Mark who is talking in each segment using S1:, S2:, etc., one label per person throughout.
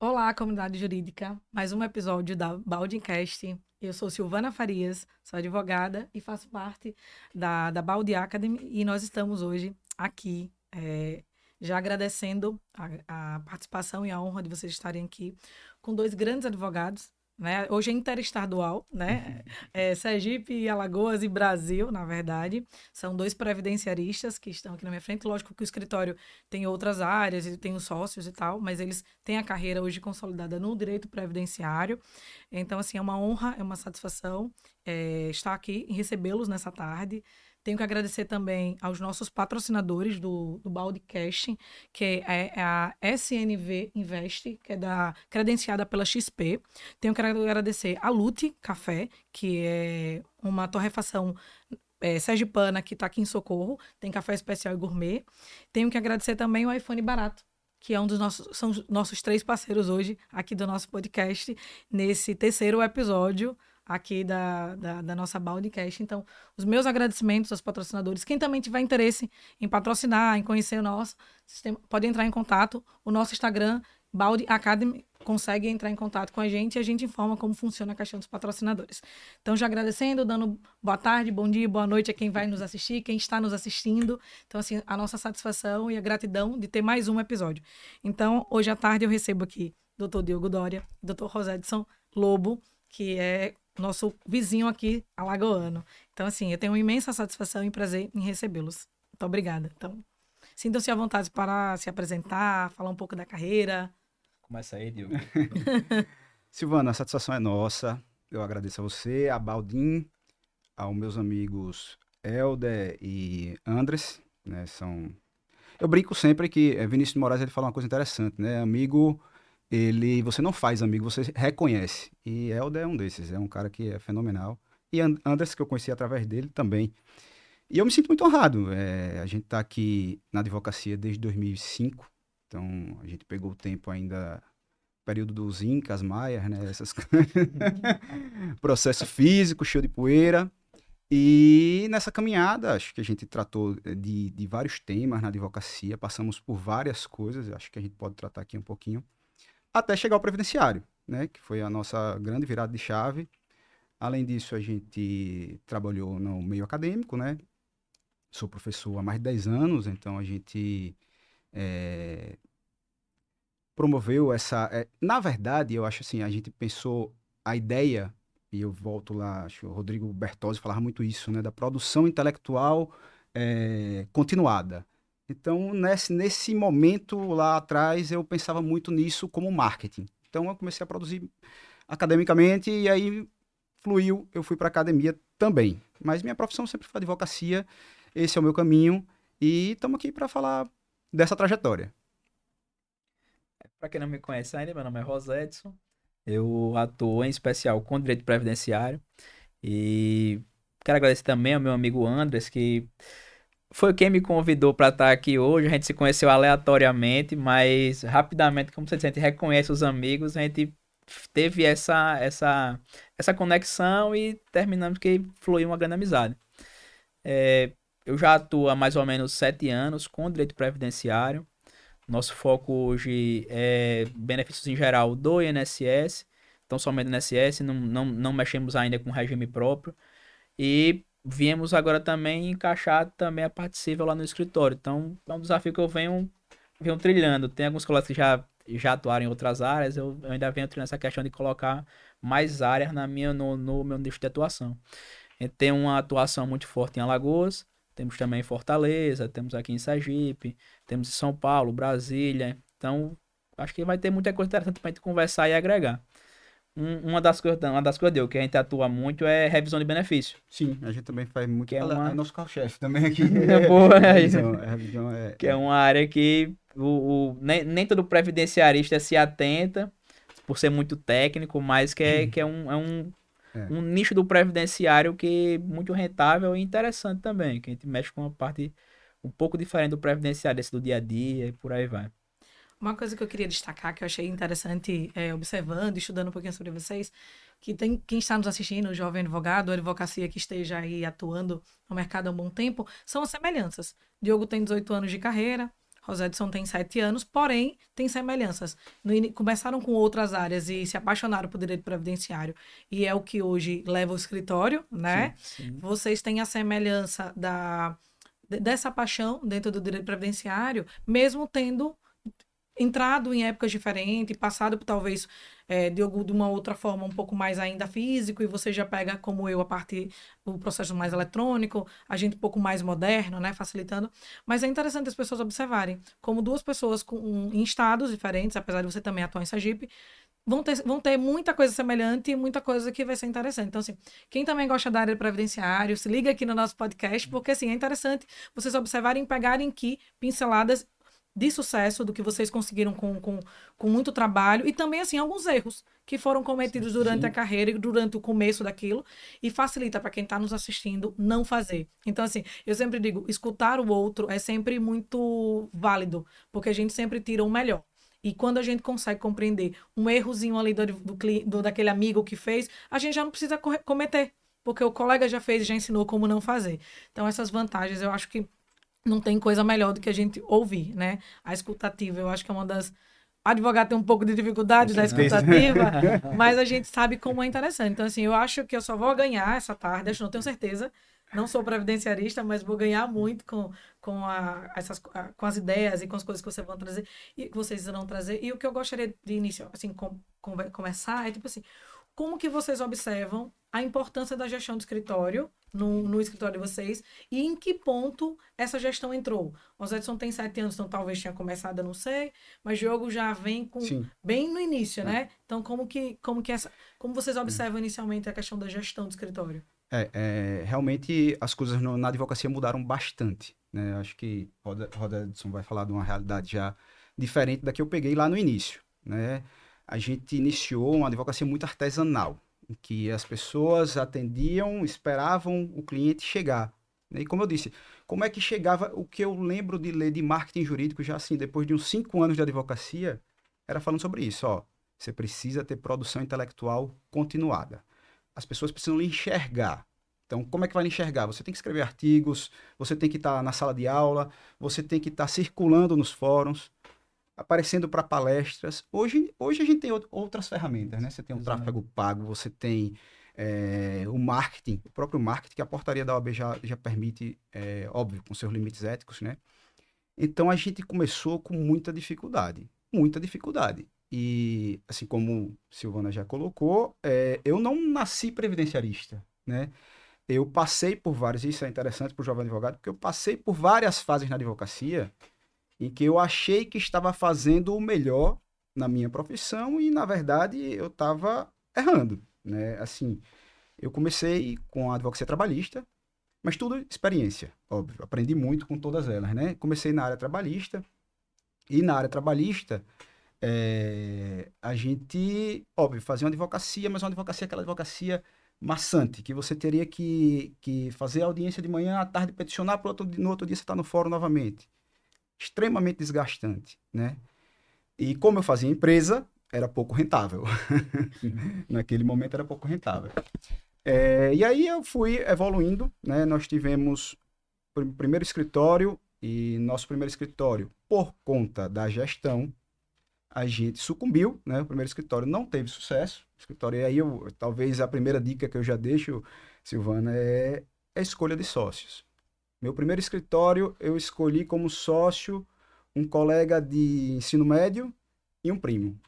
S1: Olá, comunidade jurídica. Mais um episódio da Baldcast. Eu sou Silvana Farias, sou advogada e faço parte da, da Baldi Academy. E nós estamos hoje aqui, é, já agradecendo a, a participação e a honra de vocês estarem aqui com dois grandes advogados, né? Hoje é interestadual, né? Uhum. É, Sergipe, Alagoas e Brasil, na verdade. São dois previdenciaristas que estão aqui na minha frente. Lógico que o escritório tem outras áreas, tem os sócios e tal, mas eles têm a carreira hoje consolidada no direito previdenciário. Então, assim, é uma honra, é uma satisfação é, estar aqui e recebê-los nessa tarde. Tenho que agradecer também aos nossos patrocinadores do, do Balde que é, é a SNV Invest, que é da, credenciada pela XP. Tenho que agradecer a Lute Café, que é uma torrefação é, sergipana que está aqui em Socorro. Tem café especial e gourmet. Tenho que agradecer também o iPhone Barato, que é um dos nossos, são os nossos três parceiros hoje aqui do nosso podcast, nesse terceiro episódio aqui da, da, da nossa Baldcast. Então, os meus agradecimentos aos patrocinadores. Quem também tiver interesse em patrocinar, em conhecer o nosso sistema, pode entrar em contato. O nosso Instagram, Balde Academy, consegue entrar em contato com a gente e a gente informa como funciona a questão dos patrocinadores. Então, já agradecendo, dando boa tarde, bom dia, boa noite a quem vai nos assistir, quem está nos assistindo. Então, assim, a nossa satisfação e a gratidão de ter mais um episódio. Então, hoje à tarde eu recebo aqui Dr. Diogo Dória, Dr. Rosedson Lobo, que é nosso vizinho aqui, alagoano. Então, assim, eu tenho uma imensa satisfação e prazer em recebê-los. Muito obrigada. Então, sintam-se à vontade para se apresentar, falar um pouco da carreira.
S2: Começa aí, Diogo.
S3: Silvana, a satisfação é nossa. Eu agradeço a você, a Baldim, aos meus amigos Helder e Andres, né? São... Eu brinco sempre que é, Vinícius de Moraes ele fala uma coisa interessante, né? Amigo ele você não faz amigo, você reconhece. E Helder é um desses, é um cara que é fenomenal. E Anderson, que eu conheci através dele também. E eu me sinto muito honrado. É, a gente está aqui na advocacia desde 2005, então a gente pegou o tempo ainda, período dos Incas, Maias, né? Essas Processo físico, cheio de poeira. E nessa caminhada, acho que a gente tratou de, de vários temas na advocacia, passamos por várias coisas, acho que a gente pode tratar aqui um pouquinho até chegar ao previdenciário, né, que foi a nossa grande virada de chave. Além disso, a gente trabalhou no meio acadêmico, né? Sou professor há mais de 10 anos, então a gente é, promoveu essa. É, na verdade, eu acho assim, a gente pensou a ideia, e eu volto lá, acho que o Rodrigo Bertozzi falava muito isso, né? Da produção intelectual é, continuada. Então, nesse, nesse momento lá atrás, eu pensava muito nisso como marketing. Então, eu comecei a produzir academicamente e aí fluiu, eu fui para academia também. Mas minha profissão sempre foi advocacia, esse é o meu caminho e estamos aqui para falar dessa trajetória.
S2: Para quem não me conhece ainda, meu nome é Rosedson. Eu atuo em especial com direito previdenciário e quero agradecer também ao meu amigo Andres que foi quem me convidou para estar aqui hoje. A gente se conheceu aleatoriamente, mas rapidamente, como você disse, a gente reconhece os amigos, a gente teve essa essa essa conexão e terminamos que fluiu uma grande amizade. É, eu já atuo há mais ou menos sete anos com direito previdenciário. Nosso foco hoje é benefícios em geral do INSS, então somente no INSS, não, não, não mexemos ainda com regime próprio. E viemos agora também encaixar também a parte civil lá no escritório. Então, é um desafio que eu venho, venho trilhando. Tem alguns colegas que já, já atuaram em outras áreas, eu, eu ainda venho trilhando essa questão de colocar mais áreas na minha, no, no meu nicho de atuação. Tem uma atuação muito forte em Alagoas, temos também em Fortaleza, temos aqui em Sergipe, temos em São Paulo, Brasília. Então, acho que vai ter muita coisa interessante para a gente conversar e agregar um, uma das coisas, uma das coisas deu, que a gente atua muito é revisão de benefício.
S3: Sim, a gente também faz muito.
S2: Que é, uma...
S3: é nosso carro-chefe também aqui.
S2: é boa, é revisão, é, revisão é... Que é uma área que o, o, nem, nem todo previdenciarista se atenta por ser muito técnico, mas que é, que é um, é um, é. um nicho do previdenciário que é muito rentável e interessante também, que a gente mexe com uma parte um pouco diferente do previdenciário, esse do dia a dia e por aí vai.
S1: Uma coisa que eu queria destacar, que eu achei interessante é, observando, estudando um pouquinho sobre vocês, que tem quem está nos assistindo, o jovem advogado, a advocacia que esteja aí atuando no mercado há um bom tempo, são as semelhanças. Diogo tem 18 anos de carreira, Rosedson tem sete anos, porém tem semelhanças. No, começaram com outras áreas e se apaixonaram por direito previdenciário. E é o que hoje leva o escritório, né? Sim, sim. Vocês têm a semelhança da, dessa paixão dentro do direito previdenciário, mesmo tendo entrado em épocas diferentes, passado por talvez é, de, de uma outra forma um pouco mais ainda físico, e você já pega, como eu, a parte do processo mais eletrônico, a gente um pouco mais moderno, né, facilitando. Mas é interessante as pessoas observarem como duas pessoas com, em estados diferentes, apesar de você também atuar em Sergipe, vão ter, vão ter muita coisa semelhante e muita coisa que vai ser interessante. Então, assim, quem também gosta da área de previdenciário, se liga aqui no nosso podcast, porque, assim, é interessante vocês observarem e pegarem aqui pinceladas de sucesso, do que vocês conseguiram com, com, com muito trabalho e também, assim, alguns erros que foram cometidos Sim. durante a carreira e durante o começo daquilo e facilita para quem está nos assistindo não fazer. Então, assim, eu sempre digo, escutar o outro é sempre muito válido, porque a gente sempre tira o melhor. E quando a gente consegue compreender um errozinho ali do, do, do daquele amigo que fez, a gente já não precisa cometer, porque o colega já fez e já ensinou como não fazer. Então, essas vantagens eu acho que não tem coisa melhor do que a gente ouvir, né? A escutativa, eu acho que é uma das. Advogado tem um pouco de dificuldade da escutativa, mas a gente sabe como é interessante. Então, assim, eu acho que eu só vou ganhar essa tarde, acho, não tenho certeza. Não sou previdenciarista, mas vou ganhar muito com, com, a, essas, com as ideias e com as coisas que vocês vão trazer e que vocês irão trazer. E o que eu gostaria de início, assim, com, com, começar é tipo assim, como que vocês observam a importância da gestão do escritório no, no escritório de vocês e em que ponto essa gestão entrou. O Edson tem sete anos, então talvez tenha começado, eu não sei, mas o jogo já vem com Sim. bem no início, é. né? Então como que como que essa como vocês observam inicialmente a questão da gestão do escritório?
S3: É, é realmente as coisas no, na advocacia mudaram bastante, né? Acho que Roda, Roda Edson vai falar de uma realidade já diferente da que eu peguei lá no início, né? a gente iniciou uma advocacia muito artesanal, em que as pessoas atendiam, esperavam o cliente chegar. E como eu disse, como é que chegava o que eu lembro de ler de marketing jurídico já assim, depois de uns cinco anos de advocacia, era falando sobre isso, ó. Você precisa ter produção intelectual continuada. As pessoas precisam lhe enxergar. Então, como é que vai lhe enxergar? Você tem que escrever artigos, você tem que estar tá na sala de aula, você tem que estar tá circulando nos fóruns, aparecendo para palestras. Hoje, hoje a gente tem outras ferramentas, né? Você tem o tráfego pago, você tem é, o marketing, o próprio marketing, que a portaria da OAB já, já permite, é, óbvio, com seus limites éticos, né? Então a gente começou com muita dificuldade, muita dificuldade. E, assim como Silvana já colocou, é, eu não nasci previdenciarista, né? Eu passei por vários, isso é interessante para o jovem advogado, porque eu passei por várias fases na advocacia em que eu achei que estava fazendo o melhor na minha profissão e, na verdade, eu estava errando, né? Assim, eu comecei com a advocacia trabalhista, mas tudo experiência, óbvio. Aprendi muito com todas elas, né? Comecei na área trabalhista e na área trabalhista é, a gente, óbvio, fazia uma advocacia, mas uma advocacia, aquela advocacia maçante, que você teria que, que fazer audiência de manhã, à tarde peticionar, outro, no outro dia você está no fórum novamente extremamente desgastante, né? E como eu fazia empresa, era pouco rentável. Naquele momento era pouco rentável. É, e aí eu fui evoluindo, né? Nós tivemos o primeiro escritório e nosso primeiro escritório, por conta da gestão, a gente sucumbiu, né? O primeiro escritório não teve sucesso. Escritório, e aí eu, talvez a primeira dica que eu já deixo, Silvana, é a escolha de sócios. Meu primeiro escritório eu escolhi como sócio um colega de ensino médio e um primo.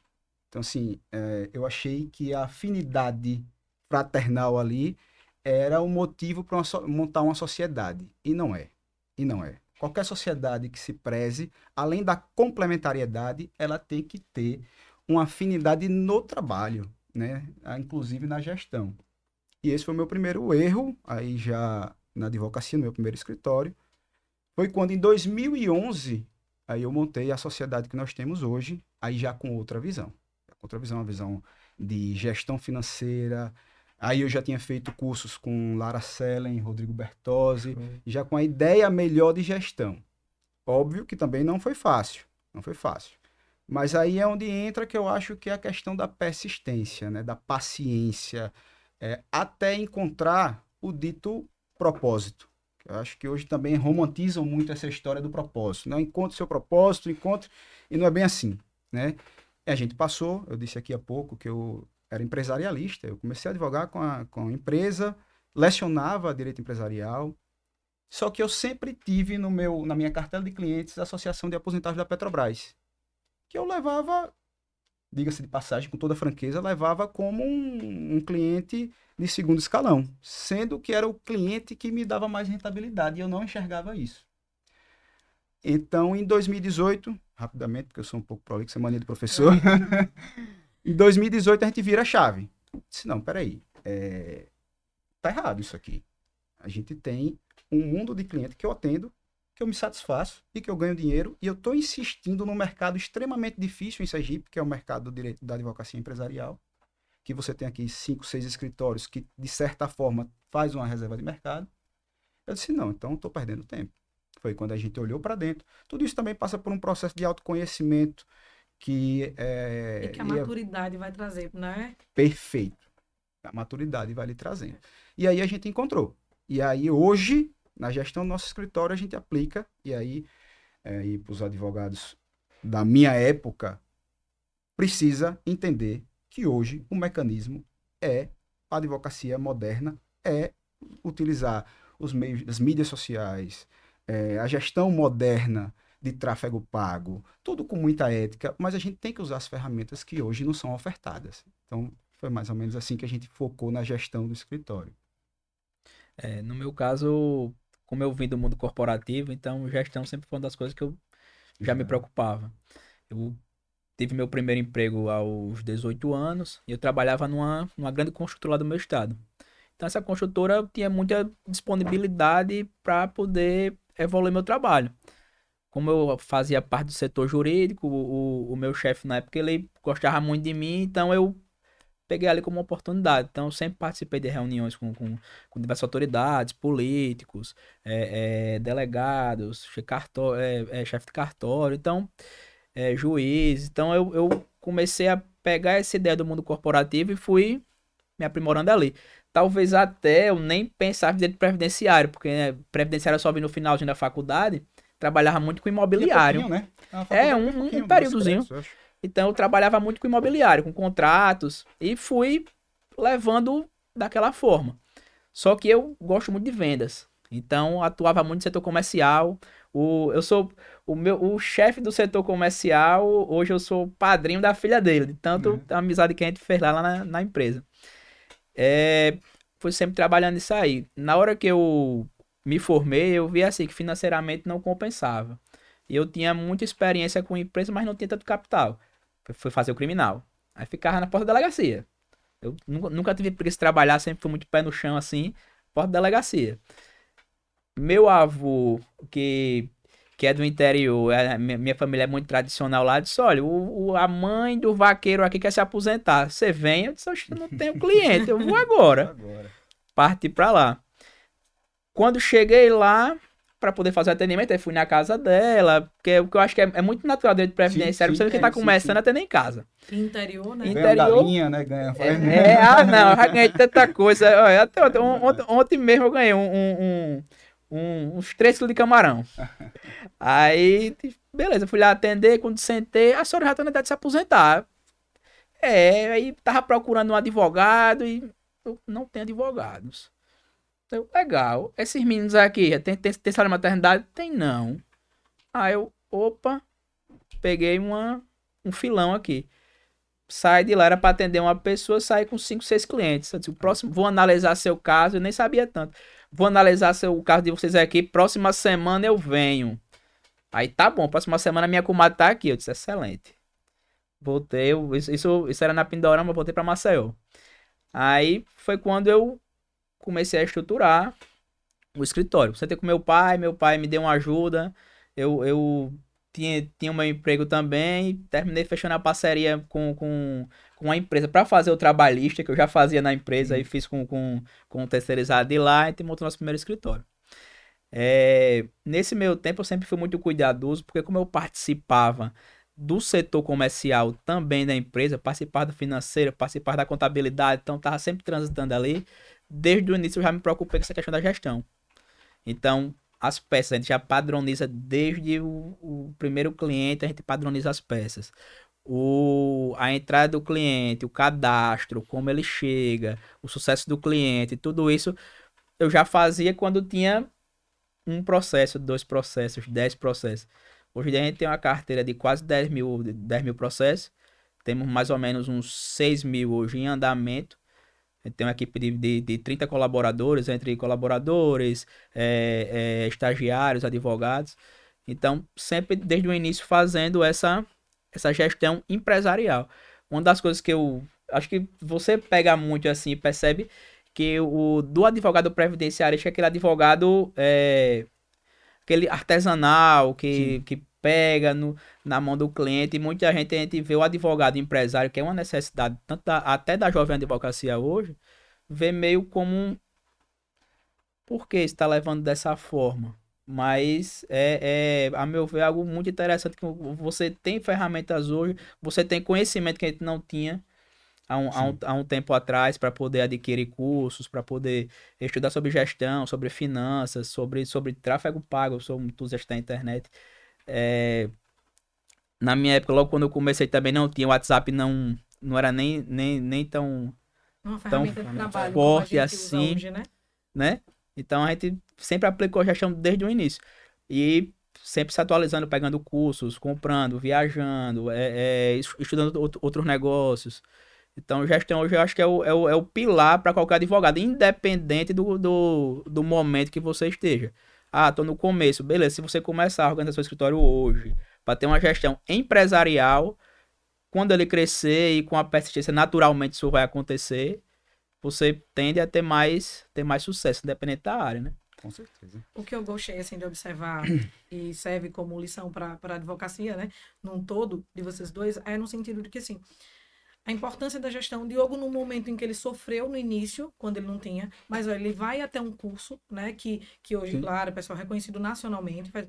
S3: Então, assim, é, eu achei que a afinidade fraternal ali era o motivo para montar uma sociedade. E não é. E não é. Qualquer sociedade que se preze, além da complementariedade, ela tem que ter uma afinidade no trabalho, né? Ah, inclusive na gestão. E esse foi o meu primeiro erro, aí já na advocacia, no meu primeiro escritório, foi quando em 2011 aí eu montei a sociedade que nós temos hoje, aí já com outra visão. Com outra visão, uma visão de gestão financeira. Aí eu já tinha feito cursos com Lara Sellen, Rodrigo Bertozzi, já com a ideia melhor de gestão. Óbvio que também não foi fácil, não foi fácil. Mas aí é onde entra que eu acho que é a questão da persistência, né? da paciência, é, até encontrar o dito propósito. Eu acho que hoje também romantizam muito essa história do propósito. Não encontre seu propósito, encontre. E não é bem assim, né? E a gente passou, eu disse aqui há pouco que eu era empresarialista. Eu comecei a advogar com a, com a empresa, lecionava direito empresarial. Só que eu sempre tive no meu, na minha cartela de clientes a Associação de Aposentados da Petrobras, que eu levava, diga-se de passagem, com toda franqueza, levava como um, um cliente de segundo escalão, sendo que era o cliente que me dava mais rentabilidade e eu não enxergava isso. Então, em 2018, rapidamente, porque eu sou um pouco prolixo, é mania de professor. em 2018 a gente vira a chave. Disse, não, peraí, é... tá errado isso aqui. A gente tem um mundo de cliente que eu atendo, que eu me satisfaço e que eu ganho dinheiro, e eu estou insistindo num mercado extremamente difícil em Sergipe, que é o mercado do direito da advocacia empresarial, que você tem aqui cinco, seis escritórios que, de certa forma, faz uma reserva de mercado. Eu disse, não, então estou perdendo tempo. Foi quando a gente olhou para dentro. Tudo isso também passa por um processo de autoconhecimento que é...
S1: E que a maturidade vai trazer, não é?
S3: Perfeito. A maturidade vai lhe trazendo. E aí a gente encontrou. E aí hoje, na gestão do nosso escritório, a gente aplica, e aí, é, e para os advogados da minha época, precisa entender que hoje o mecanismo é a advocacia moderna, é utilizar os meios, as mídias sociais, é, a gestão moderna de tráfego pago, tudo com muita ética, mas a gente tem que usar as ferramentas que hoje não são ofertadas. Então, foi mais ou menos assim que a gente focou na gestão do escritório.
S2: É, no meu caso, como eu vim do mundo corporativo, então gestão sempre foi uma das coisas que eu já me preocupava. Eu tive meu primeiro emprego aos 18 anos e eu trabalhava numa, numa grande construtora do meu estado. Então essa construtora tinha muita disponibilidade para poder evoluir meu trabalho. Como eu fazia parte do setor jurídico, o, o meu chefe na época ele gostava muito de mim, então eu peguei ali como uma oportunidade. Então, eu sempre participei de reuniões com, com, com diversas autoridades, políticos, é, é, delegados, é, é, chefe de cartório. Então, é, juiz. Então eu, eu comecei a pegar essa ideia do mundo corporativo e fui me aprimorando ali. Talvez até eu nem pensava em direito previdenciário, porque né, previdenciário eu só vi no finalzinho da faculdade, trabalhava muito com imobiliário.
S3: né?
S2: É, um, um, um períodozinho. Então eu trabalhava muito com imobiliário, com contratos, e fui levando daquela forma. Só que eu gosto muito de vendas. Então atuava muito no setor comercial. O, eu sou o meu o chefe do setor comercial, hoje eu sou padrinho da filha dele, de tanto uhum. a amizade que a gente fez lá na, na empresa. É, foi sempre trabalhando isso aí. Na hora que eu me formei, eu vi assim que financeiramente não compensava. Eu tinha muita experiência com empresa, mas não tinha tanto capital. Foi fazer o criminal. Aí ficava na porta da delegacia. Eu nunca, nunca tive preguiça de trabalhar, sempre fui muito pé no chão assim, porta da delegacia. Meu avô, que que é do interior, é, minha família é muito tradicional lá, disse, olha, o, o, a mãe do vaqueiro aqui quer se aposentar. Você vem? Eu disse, eu não tenho cliente, eu vou agora. agora. Parti para lá. Quando cheguei lá, para poder fazer o atendimento, aí fui na casa dela, porque o que eu acho que é, é muito natural dentro de previdenciário, você que tá começando sim, sim. a atender em casa.
S1: Interior, né?
S3: Interior. Ganha galinha, né? Ganha...
S2: É, é, ah, não, eu já ganhei tanta coisa. Olha, até ontem, ontem, ontem mesmo eu ganhei um, um, um um, uns 3 quilos de camarão. aí, beleza, fui lá atender, quando sentei, a senhora já tá na idade de se aposentar. É, aí tava procurando um advogado e não tem advogados. Então, legal. Esses meninos aqui, tem, tem, tem salário de maternidade? Tem não. Aí eu, opa, peguei uma, um filão aqui. Sai de lá, era para atender uma pessoa, sai com 5, 6 clientes. Eu disse, o próximo, vou analisar seu caso, eu nem sabia tanto. Vou analisar seu, o caso de vocês aqui. Próxima semana eu venho. Aí tá bom, próxima semana minha comadre tá aqui. Eu disse, excelente. Voltei, eu, isso, isso, era na Pindorama, voltei pra Maceió. Aí foi quando eu comecei a estruturar o escritório. Sentei com meu pai, meu pai me deu uma ajuda. Eu, eu tinha, tinha meu emprego também. Terminei fechando a parceria com, com, com a empresa para fazer o trabalhista, que eu já fazia na empresa uhum. e fiz com, com, com o terceirizado de lá e montou nosso primeiro escritório. É, nesse meu tempo eu sempre fui muito cuidadoso, porque como eu participava do setor comercial também da empresa, participar da financeira, participar da contabilidade, então estava sempre transitando ali. Desde o início eu já me preocupei com essa questão da gestão. Então, as peças, a gente já padroniza desde o, o primeiro cliente, a gente padroniza as peças. O, a entrada do cliente, o cadastro, como ele chega, o sucesso do cliente, tudo isso eu já fazia quando tinha um processo, dois processos, dez processos. Hoje a gente tem uma carteira de quase 10 mil, 10 mil processos. Temos mais ou menos uns 6 mil hoje em andamento. Tem uma equipe de, de, de 30 colaboradores, entre colaboradores, é, é, estagiários, advogados. Então, sempre desde o início fazendo essa, essa gestão empresarial. Uma das coisas que eu acho que você pega muito assim, percebe que o do advogado previdenciário é aquele advogado é, aquele artesanal que, que pega no, na mão do cliente. E muita gente, a gente vê o advogado empresário, que é uma necessidade tanto da, até da jovem advocacia hoje, vê meio como um. Por que está levando dessa forma? Mas é, é, a meu ver, algo muito interessante que você tem ferramentas hoje, você tem conhecimento que a gente não tinha há um, há um, há um tempo atrás para poder adquirir cursos, para poder estudar sobre gestão, sobre finanças, sobre, sobre tráfego pago, um entusiasta da internet. É, na minha época, logo quando eu comecei também não tinha, WhatsApp não, não era nem, nem, nem tão, tão forte assim, hoje, né? né? Então a gente sempre aplicou a gestão desde o início. E sempre se atualizando, pegando cursos, comprando, viajando, é, é, estudando outros negócios. Então, gestão hoje eu acho que é o, é o, é o pilar para qualquer advogado, independente do, do, do momento que você esteja. Ah, tô no começo. Beleza, se você começar a organizar seu escritório hoje, para ter uma gestão empresarial, quando ele crescer e com a persistência, naturalmente isso vai acontecer, você tende a ter mais, ter mais sucesso, independente da área, né?
S3: Com certeza.
S1: O que eu gostei assim de observar e serve como lição para a advocacia, né, num todo de vocês dois, é no sentido de que assim, a importância da gestão. Diogo, no momento em que ele sofreu no início, quando ele não tinha, mas ó, ele vai até um curso, né? Que, que hoje, Sim. claro, o pessoal é reconhecido nacionalmente. Faz,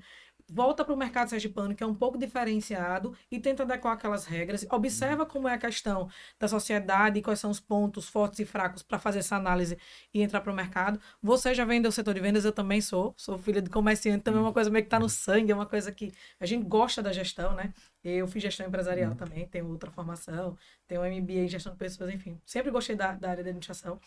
S1: volta para o mercado sergipano, que é um pouco diferenciado, e tenta adequar aquelas regras. Observa como é a questão da sociedade, quais são os pontos fortes e fracos para fazer essa análise e entrar para o mercado. Você já vem do setor de vendas, eu também sou. Sou filha de comerciante, também é uma coisa meio que está no sangue, é uma coisa que a gente gosta da gestão, né? Eu fiz gestão empresarial uhum. também, tenho outra formação, tenho MBA em gestão de pessoas, enfim. Sempre gostei da, da área da administração.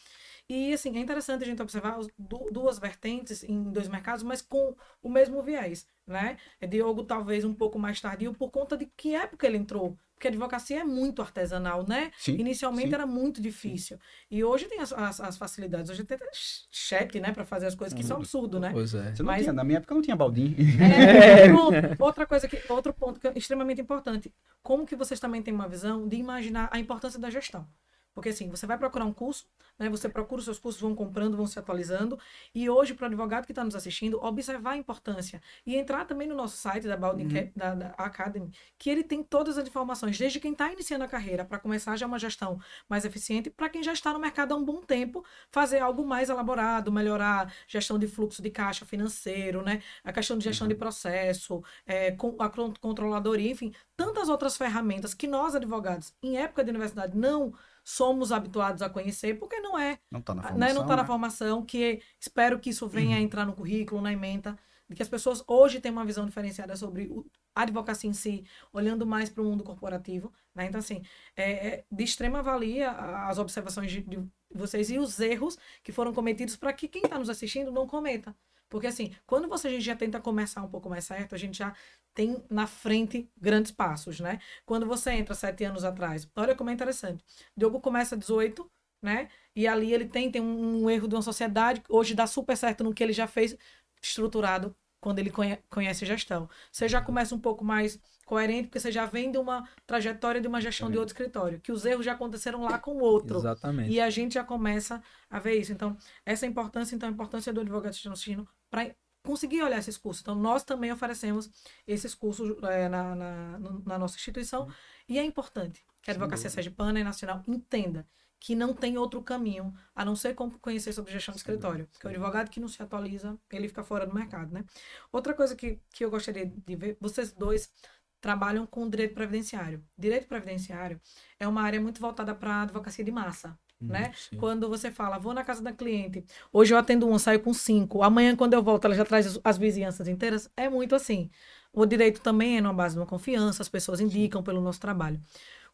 S1: E, assim, é interessante a gente observar as duas vertentes em dois mercados, mas com o mesmo viés, né? É Diogo talvez um pouco mais tardio por conta de que época ele entrou. Porque a advocacia é muito artesanal, né? Sim, Inicialmente sim. era muito difícil. Sim. E hoje tem as, as, as, facilidades. Hoje tem até chat, né? Para fazer as coisas que são absurdo, né?
S2: Pois é.
S3: Você não Mas, tinha, na minha época não tinha baldinho.
S1: É, outra coisa, que, outro ponto que é extremamente importante. Como que vocês também têm uma visão de imaginar a importância da gestão? Porque assim, você vai procurar um curso, né? Você procura os seus cursos, vão comprando, vão se atualizando. E hoje, para o advogado que está nos assistindo, observar a importância. E entrar também no nosso site da Baldwin uhum. da, da, Academy, que ele tem todas as informações, desde quem está iniciando a carreira, para começar já uma gestão mais eficiente, para quem já está no mercado há um bom tempo, fazer algo mais elaborado, melhorar gestão de fluxo de caixa financeiro, né? A questão de gestão uhum. de processo, é, com, a controladoria, enfim, tantas outras ferramentas que nós, advogados, em época de universidade, não somos habituados a conhecer, porque não é.
S3: Não está na
S1: formação. Né? Não está né? na formação, que espero que isso venha a uhum. entrar no currículo, na ementa, de que as pessoas hoje têm uma visão diferenciada sobre a advocacia em si, olhando mais para o mundo corporativo. Né? Então, assim, é, é, de extrema valia as observações de, de vocês e os erros que foram cometidos para que quem está nos assistindo não cometa. Porque assim, quando você a gente já tenta começar um pouco mais certo, a gente já tem na frente grandes passos, né? Quando você entra sete anos atrás, olha como é interessante. Diogo começa 18, né? E ali ele tem, tem um, um erro de uma sociedade, hoje dá super certo no que ele já fez, estruturado quando ele conhece gestão. Você já começa um pouco mais coerente, porque você já vem de uma trajetória de uma gestão de outro escritório, que os erros já aconteceram lá com o outro.
S2: Exatamente.
S1: E a gente já começa a ver isso. Então, essa importância, então, a importância do advogado de para conseguir olhar esses cursos. Então, nós também oferecemos esses cursos é, na, na, na, nossa instituição. Uhum. E é importante que a advocacia sergipana e nacional entenda que não tem outro caminho a não ser conhecer sobre gestão de escritório. Porque o advogado que não se atualiza, ele fica fora do mercado, né? Outra coisa que, que eu gostaria de ver, vocês dois trabalham com direito previdenciário. Direito previdenciário é uma área muito voltada para a advocacia de massa, né?
S2: sim.
S1: Quando você fala, vou na casa da cliente, hoje eu atendo um, saio com cinco, amanhã quando eu volto ela já traz as- as vizinhanças inteiras, é muito assim. O direito também é numa base de uma confiança, as pessoas indicam pelo nosso trabalho.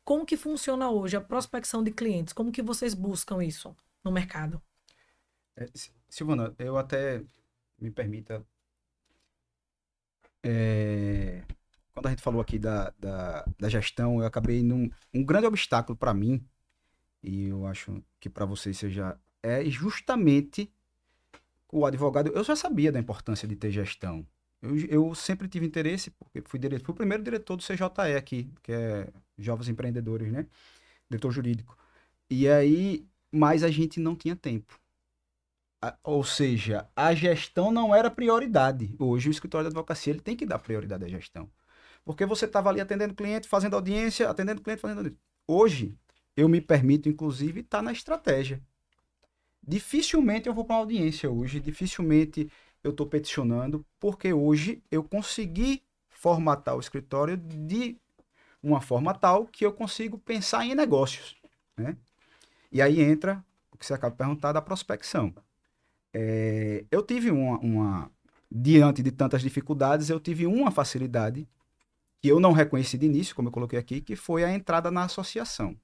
S1: Como que funciona hoje a prospecção de clientes? Como que vocês buscam isso no mercado?
S3: É, Si- Silvana, eu até me permita. é, quando a gente falou aqui da, da, da gestão, eu acabei num um grande obstáculo para mim, e eu acho que para vocês seja, é justamente o advogado. Eu já sabia da importância de ter gestão. Eu, eu sempre tive interesse, porque fui, dire, fui o primeiro diretor do CJE aqui, que é Jovens Empreendedores, né? Diretor jurídico. E aí, mas a gente não tinha tempo. A- Ou seja, a gestão não era prioridade. Hoje o escritório de advocacia ele tem que dar prioridade à gestão. Porque você estava ali atendendo cliente, fazendo audiência, atendendo cliente, fazendo audiência. Hoje, eu me permito, inclusive, estar na estratégia. Dificilmente eu vou para uma audiência hoje, dificilmente eu estou peticionando, porque hoje eu consegui formatar o escritório de uma forma tal que eu consigo pensar em negócios. Né? E aí entra o que você acaba de perguntar da prospecção. É, eu tive uma, uma- Diante de tantas dificuldades, eu tive uma facilidade que eu não reconheci de início, como eu coloquei aqui, que foi a entrada na associação.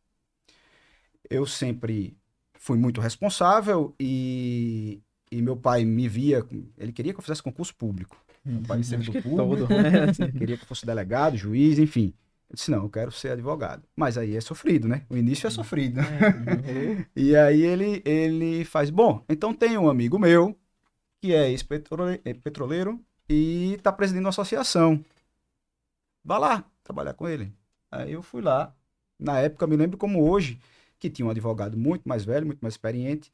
S3: Eu sempre fui muito responsável e, e meu pai me via, ele queria que eu fizesse concurso público.
S2: Hum,
S3: pai
S2: acho
S3: servidor
S2: que
S3: público.
S2: todo, né?
S3: Queria que eu fosse delegado, juiz, enfim. Eu disse, não, eu quero ser advogado. Mas aí é sofrido, né? O início é sofrido.
S2: é,
S3: E aí ele, ele faz, bom, então tem um amigo meu que é ex-petroleiro e está presidindo uma associação. Vá lá trabalhar com ele. Aí eu fui lá. Na época, me lembro como hoje, que tinha um advogado muito mais velho, muito mais experiente.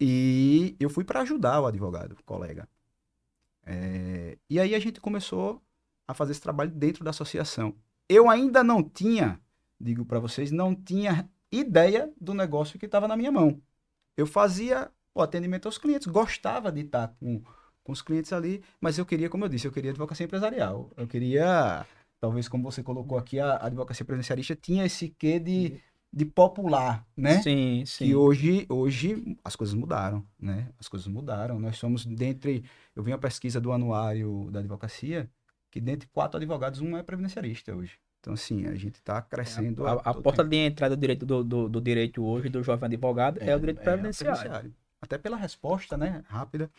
S3: E eu fui para ajudar o advogado, o colega. É, e aí a gente começou a fazer esse trabalho dentro da associação. Eu ainda não tinha, digo para vocês, não tinha ideia do negócio que estava na minha mão. Eu fazia o atendimento aos clientes, gostava de estar com, com os clientes ali, mas eu queria, como eu disse, eu queria advocacia empresarial. Eu queria, talvez como você colocou aqui, a advocacia presencialista tinha esse quê de, de popular, né?
S2: Sim, sim.
S3: que hoje, hoje as coisas mudaram, né? As coisas mudaram. Nós somos dentre, eu vi uma pesquisa do anuário da advocacia, que dentre quatro advogados um é previdenciarista hoje. Então assim, a gente está crescendo.
S2: A, a
S3: todo
S2: porta
S3: tempo.
S2: de entrada do direito, do, do, do direito hoje, do jovem advogado, é, o direito previdenciário.
S3: Até pela resposta, né? Rápida.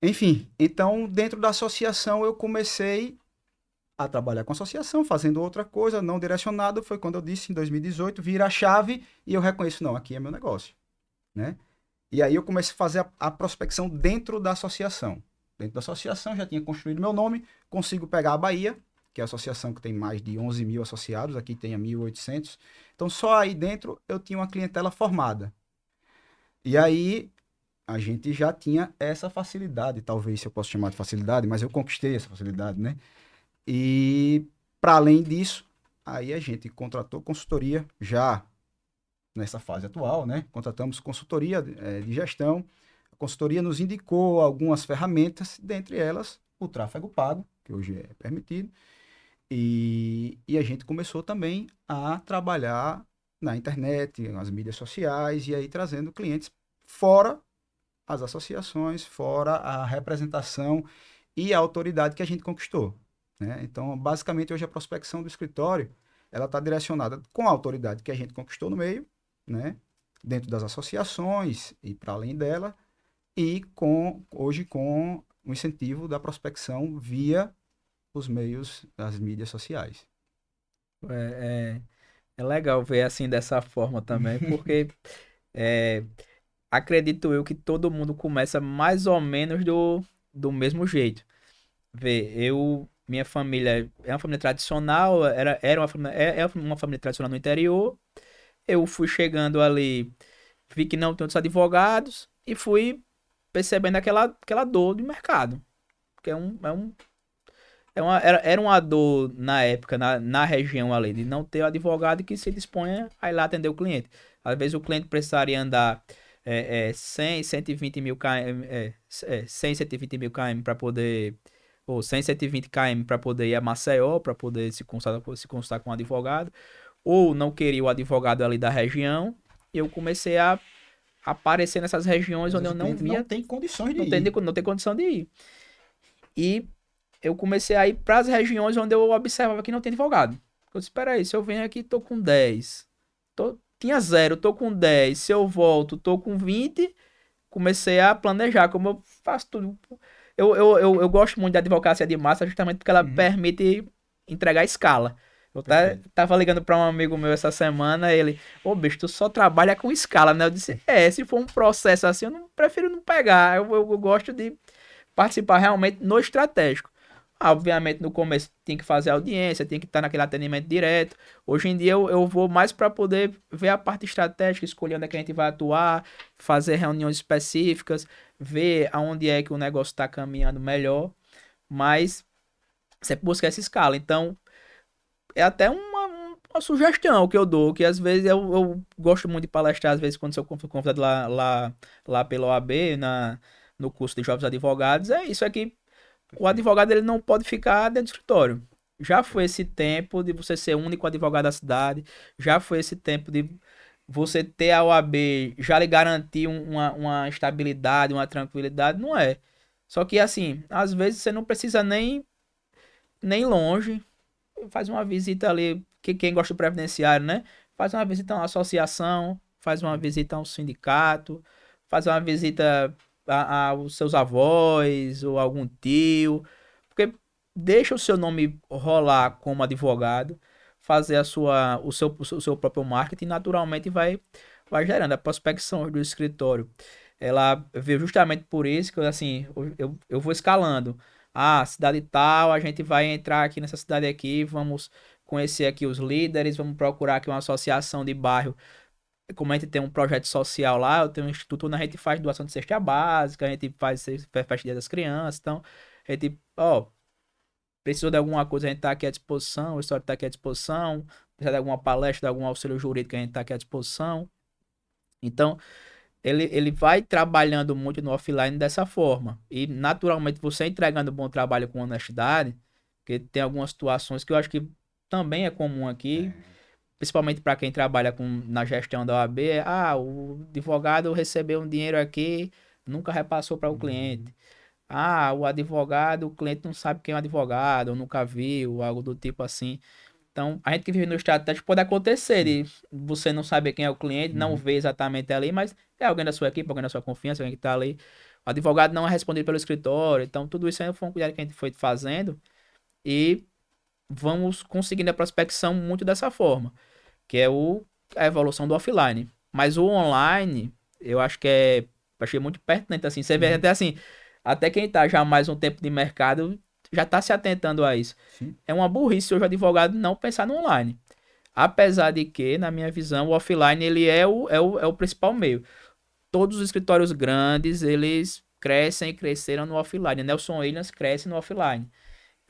S3: Enfim, então dentro da associação eu comecei a trabalhar com associação, fazendo outra coisa, não direcionado. Foi quando eu disse em 2018, vira a chave e eu reconheço, não, aqui é meu negócio, né? E aí eu comecei a fazer a, a prospecção dentro da associação. Dentro da associação já tinha construído meu nome, consigo pegar a Bahia, que é a associação que tem mais de 11 mil associados, aqui tem a 1.800. Então só aí dentro eu tinha uma clientela formada. E aí a gente já tinha essa facilidade, talvez se eu posso chamar de facilidade, mas eu conquistei essa facilidade, né? E para além disso, aí a gente contratou consultoria já nessa fase atual, né? Contratamos consultoria eh, de gestão. A consultoria nos indicou algumas ferramentas, dentre elas o tráfego pago, que hoje é permitido. E, e a gente começou também a trabalhar na internet, nas mídias sociais, e aí trazendo clientes fora as associações, fora a representação e a autoridade que a gente conquistou. Né? Então, basicamente, hoje a prospecção do escritório ela está direcionada com a autoridade que a gente conquistou no meio, né? dentro das associações e para além dela, e com hoje com o incentivo da prospecção via os meios das mídias sociais.
S2: É, é, é legal ver assim dessa forma também, porque é, acredito eu que todo mundo começa mais ou menos do, do mesmo jeito. Vê, eu, minha família é uma família tradicional, era, era uma família, é, é uma família tradicional no interior. Eu fui chegando ali, vi que não tem outros advogados e fui percebendo aquela, aquela dor do mercado. Que é um, é um é uma, era, era uma dor na época, na, na região ali, de não ter advogado que se disponha a ir lá atender o cliente. Às vezes o cliente precisaria andar é, é, 100, 120 mil km, é, é, 100, 120 mil km para poder, ou 100, 120 km para poder ir a Maceió, para poder se consultar, se consultar com o advogado, ou não queria o advogado ali da região, eu comecei a aparecer nessas regiões
S3: Mas
S2: onde eu não via
S3: Não tem condições de
S2: não
S3: ir.
S2: tem, não tem condição de ir. E eu comecei a ir para as regiões onde eu observava que não tem advogado. Eu disse, espera aí, se eu venho aqui, tô com 10. Tô, tinha zero, tô com 10. Se eu volto, tô com 20. Comecei a planejar como eu faço tudo. Eu, eu, eu, eu gosto muito da advocacia de massa justamente porque ela
S3: Uhum.
S2: permite entregar escala. Eu tá, tava ligando para um amigo meu essa semana, ele, ô bicho, tu só trabalha com escala, né? Eu disse, é, se for um processo assim, eu não, prefiro não pegar. Eu, eu, eu gosto de participar realmente no estratégico. Ah, obviamente, no começo tem que fazer audiência, tem que estar naquele atendimento direto. Hoje em dia eu, eu vou mais para poder ver a parte estratégica, escolher onde é que a gente vai atuar, fazer reuniões específicas, ver aonde é que o negócio está caminhando melhor, mas sempre buscar essa escala. Então, é até uma, uma sugestão que eu dou, que às vezes eu, eu gosto muito de palestrar, às vezes quando sou conv- convidado lá, lá, lá pela OAB, na, no curso de jovens advogados, é isso aqui. O advogado ele não pode ficar dentro do escritório. Já foi esse tempo de você ser o único advogado da cidade, já foi esse tempo de você ter a OAB, já lhe garantir um- uma, uma estabilidade, uma tranquilidade, não é. Só que assim, às vezes você não precisa nem nem longe, faz uma visita ali, que quem gosta do previdenciário, né? Faz uma visita a uma associação, faz uma visita a um sindicato, faz uma visita aos seus avós ou algum tio, porque deixa o seu nome rolar como advogado, fazer a sua, o, seu, o seu próprio marketing, naturalmente vai, vai gerando. A prospecção do escritório, ela veio justamente por isso que eu, assim, eu, eu, vou escalando. Ah, cidade tal, a gente vai entrar aqui nessa cidade aqui, vamos conhecer aqui os líderes, vamos procurar aqui uma associação de bairro. Como a gente tem um projeto social lá, eu tenho um instituto onde a gente faz doação de cesta básica, a gente faz festa das crianças, então a gente, ó, precisou de alguma coisa, a gente tá aqui à disposição, o histórico tá aqui à disposição, precisa de alguma palestra, de algum auxílio jurídico, a gente tá aqui à disposição. Então, ele, ele vai trabalhando muito no offline dessa forma. E, naturalmente, você entregando um bom trabalho com honestidade, porque tem algumas situações que eu acho que também é comum aqui, principalmente para quem trabalha com, na gestão da OAB, é, ah, o advogado recebeu um dinheiro aqui, nunca repassou para o cliente. Ah, o advogado, o cliente não sabe quem é o advogado, ou nunca viu, algo do tipo assim. Então, a gente que vive no estratégico pode acontecer de você não saber quem é o cliente, não
S3: Uhum.
S2: ver exatamente ali, mas é alguém da sua equipe, alguém da sua confiança, alguém que está ali. O advogado não é respondido pelo escritório, então tudo isso aí foi um cuidado que a gente foi fazendo e vamos conseguindo a prospecção muito dessa forma, que é o, a evolução do offline. Mas o online, eu acho que é, achei muito pertinente, assim, você vê
S3: Uhum.
S2: até assim, até quem tá já há mais um tempo de mercado já tá se atentando a isso.
S3: Sim.
S2: É uma burrice hoje o advogado não pensar no online. Apesar de que, na minha visão, o offline ele é o, é o, é o principal meio. Todos os escritórios grandes, eles crescem e cresceram no offline. Nelson Williams cresce no offline.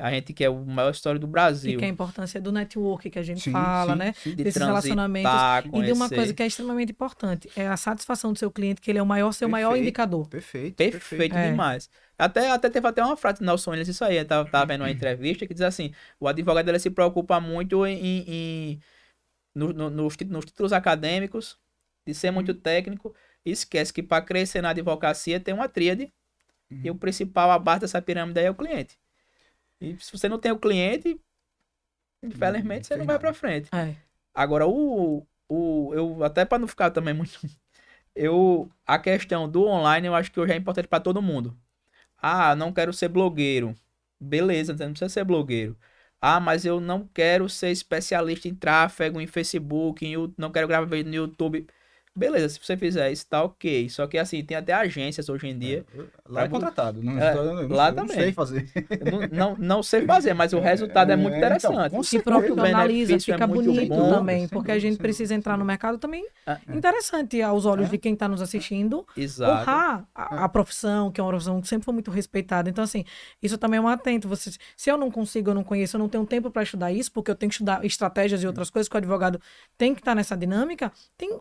S2: A gente que é o maior história do
S1: E
S2: Brasil.
S1: que é a importância do network que a gente
S3: Sim,
S1: fala,
S3: sim,
S1: né?
S3: sim.
S2: de
S1: desses relacionamentos. E de uma
S2: conhecer.
S1: coisa que é extremamente importante, é a satisfação do seu cliente, que ele é o maior, seu maior
S3: Perfeito.
S1: indicador.
S3: Perfeito,
S2: Perfeito
S1: É.
S2: demais. Até, até teve até uma frase do Nelson Williams, isso aí, eu tava, tava vendo uma entrevista que diz assim, o advogado ele se preocupa muito em, em- no- no- nos, nos títulos acadêmicos, de ser muito técnico, e esquece que para crescer na advocacia tem uma tríade,
S3: Uhum.
S2: e o principal, a base dessa pirâmide aí é o cliente. E se você não tem o cliente, infelizmente você não vai para frente.
S1: É.
S2: Agora, o, o eu até para não ficar também muito eu a questão do online eu acho que hoje é importante para todo mundo. Ah, não quero ser blogueiro. Beleza, não precisa ser blogueiro. Ah, mas eu não quero ser especialista em tráfego, em Facebook, em, não quero gravar vídeo no YouTube. Beleza, se você fizer isso, tá ok. Só que assim, tem até agências hoje em dia.
S3: Lá é contratado. Não,
S2: É,
S3: eu não-
S2: lá
S3: eu não
S2: também.
S3: sei fazer.
S2: Não, não, não sei fazer, mas o resultado é, muito
S3: É, então,
S2: interessante.
S3: com
S1: Se
S3: certeza.
S1: profissionaliza,
S2: é
S1: fica
S2: muito
S1: bonito
S2: bom.
S1: também, porque a gente precisa entrar no mercado também
S2: Ah,
S1: interessante aos olhos
S3: É.
S1: de quem está nos assistindo,
S2: Exato.
S1: honrar a, a profissão, que é uma profissão que sempre foi muito respeitada. Então, assim, isso também é um atento. Você, se eu não consigo, eu não conheço, eu não tenho tempo para estudar isso, porque eu tenho que estudar estratégias e outras coisas que o advogado tem que estar nessa dinâmica, tem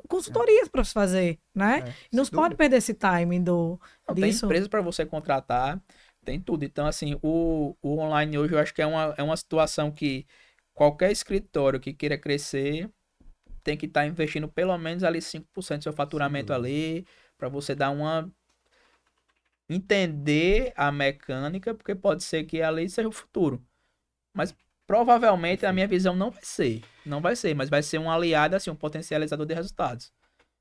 S1: consultorias para se fazer, né?
S3: É,
S1: E não se pode perder esse time do,
S2: Não, tem
S1: disso.
S2: empresa para você contratar, tem tudo. Então, assim, o, o online hoje eu acho que é uma, é uma situação que qualquer escritório que queira crescer tem que estar investindo pelo menos ali 5% do seu faturamento ali, para você dar uma entender a mecânica, porque pode ser que ali seja o futuro. Mas provavelmente a minha visão não vai ser, não vai ser, mas vai ser um aliado assim, um potencializador de resultados.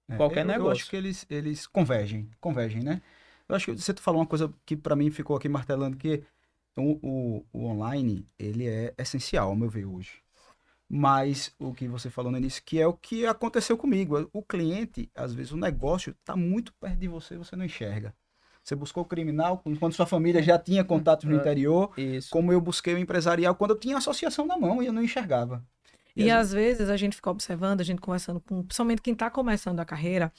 S3: É,
S2: Qualquer
S3: eu,
S2: negócio.
S3: Eu acho que eles, eles convergem, convergem, né? Eu acho que você falou uma coisa que para mim ficou aqui martelando, que o, o, o, online, ele é essencial, ao meu ver, hoje. Mas o que você falou no início, que é o que aconteceu comigo. O cliente, às vezes, o negócio está muito perto de você, você não enxerga. Você buscou o criminal quando sua família já tinha contatos no
S2: É,
S3: interior,
S2: Isso.
S3: como eu busquei o empresarial quando eu tinha a associação na mão e eu não enxergava.
S1: E às vezes a gente fica observando, a gente conversando com, principalmente quem está começando a carreira,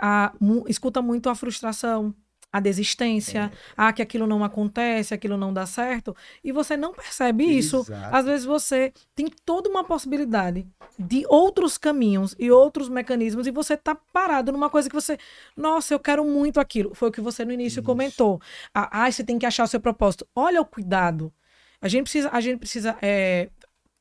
S1: a- mu- escuta muito a frustração, a desistência, ah, que aquilo não acontece, aquilo não dá certo, e você não percebe isso.
S3: Exato.
S1: Às vezes você tem toda uma possibilidade de outros caminhos e outros mecanismos, e você tá parado numa coisa que você, nossa, eu quero muito aquilo. Foi o que você no início
S3: Isso.
S1: comentou. Ah, ah, você tem que achar o seu propósito. Olha o cuidado. A gente precisa, a gente precisa é,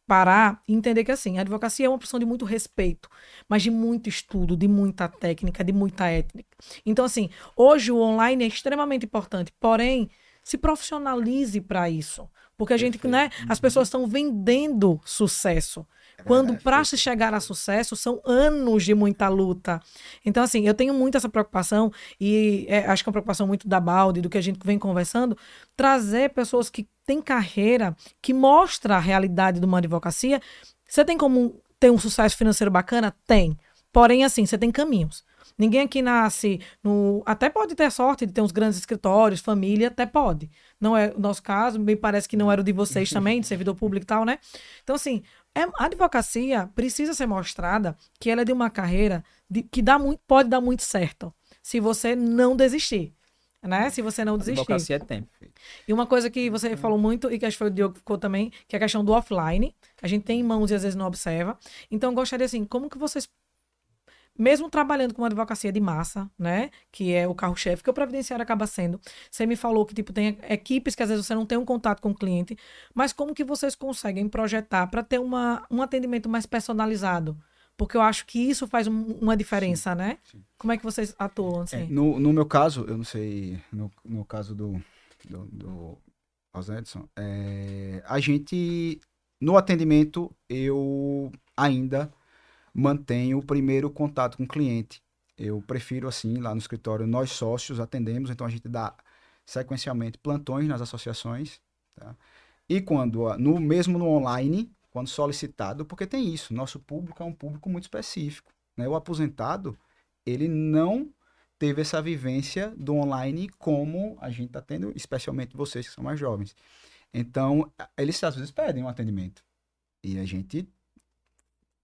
S1: parar e entender que assim, a advocacia é uma profissão de muito respeito, mas de muito estudo, de muita técnica, de muita ética. Então, assim, hoje o online é extremamente importante, porém, se profissionalize para isso. Porque a gente,
S3: Perfeito.
S1: né, as pessoas estão vendendo sucesso. Quando
S3: verdade,
S1: para se chegar a sucesso são anos de muita luta. Então, assim, eu tenho muito essa preocupação, e é, acho que é uma preocupação muito da Balde, do que a gente vem conversando, trazer pessoas que têm carreira, que mostra a realidade de uma advocacia. Você tem como ter um sucesso financeiro bacana? Tem. Porém, assim, você tem caminhos. Ninguém aqui nasce no. Até pode ter sorte de ter uns grandes escritórios, família, até pode. Não é o nosso caso, me parece que não era o de vocês também, de servidor público e tal, né? Então, assim, é, a advocacia precisa ser mostrada que ela é de uma carreira de- que dá muito, pode dar muito certo. Se você não desistir. Né? Se você não desistir.
S2: Advocacia é tempo.
S1: E uma coisa que você falou muito, e que acho que foi o Diogo que ficou também, que é a questão do offline. A gente tem em mãos e às vezes não observa. Então, eu gostaria assim, como que vocês, mesmo trabalhando com uma advocacia de massa, né? Que é o carro-chefe, que o previdenciário acaba sendo. Você me falou que, tipo, tem equipes que às vezes você não tem um contato com o cliente, mas como que vocês conseguem projetar para ter uma, um atendimento mais personalizado? Porque eu acho que isso faz um- uma diferença, né?
S3: sim.
S1: Como é que vocês atuam,
S3: É,
S1: assim?
S3: no, no meu caso, eu não sei, no, no caso do, do, do Edson, é, a gente, no atendimento, eu ainda mantenho o primeiro contato com o cliente. Eu prefiro, assim, lá no escritório, nós sócios atendemos, então a gente dá sequencialmente plantões nas associações, tá? E quando, no mesmo no online, quando solicitado, porque tem isso, nosso público é um público muito específico, né? O aposentado, ele não teve essa vivência do online como a gente está tendo, especialmente vocês que são mais jovens. Então, eles às vezes pedem um atendimento. E a gente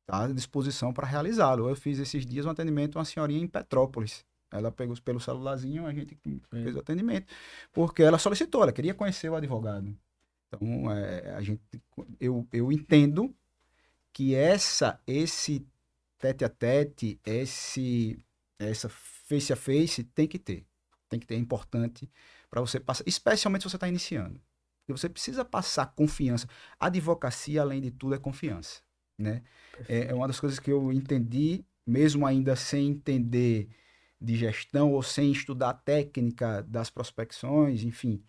S3: está à disposição para realizá-lo. Eu fiz esses dias um atendimento a uma senhorinha em Petrópolis. Ela pegou pelo celularzinho, a gente fez o atendimento. Porque ela solicitou, ela queria conhecer o advogado. Então, é, a gente, eu, eu entendo que essa, esse tete a tete, esse, essa face a face tem que ter. Tem que ter, é importante para você passar, especialmente se você está iniciando. Porque você precisa passar confiança. A advocacia, além de tudo, é confiança. Né? É, é uma das coisas que eu entendi, mesmo ainda sem entender de gestão ou sem estudar a técnica das prospecções, enfim,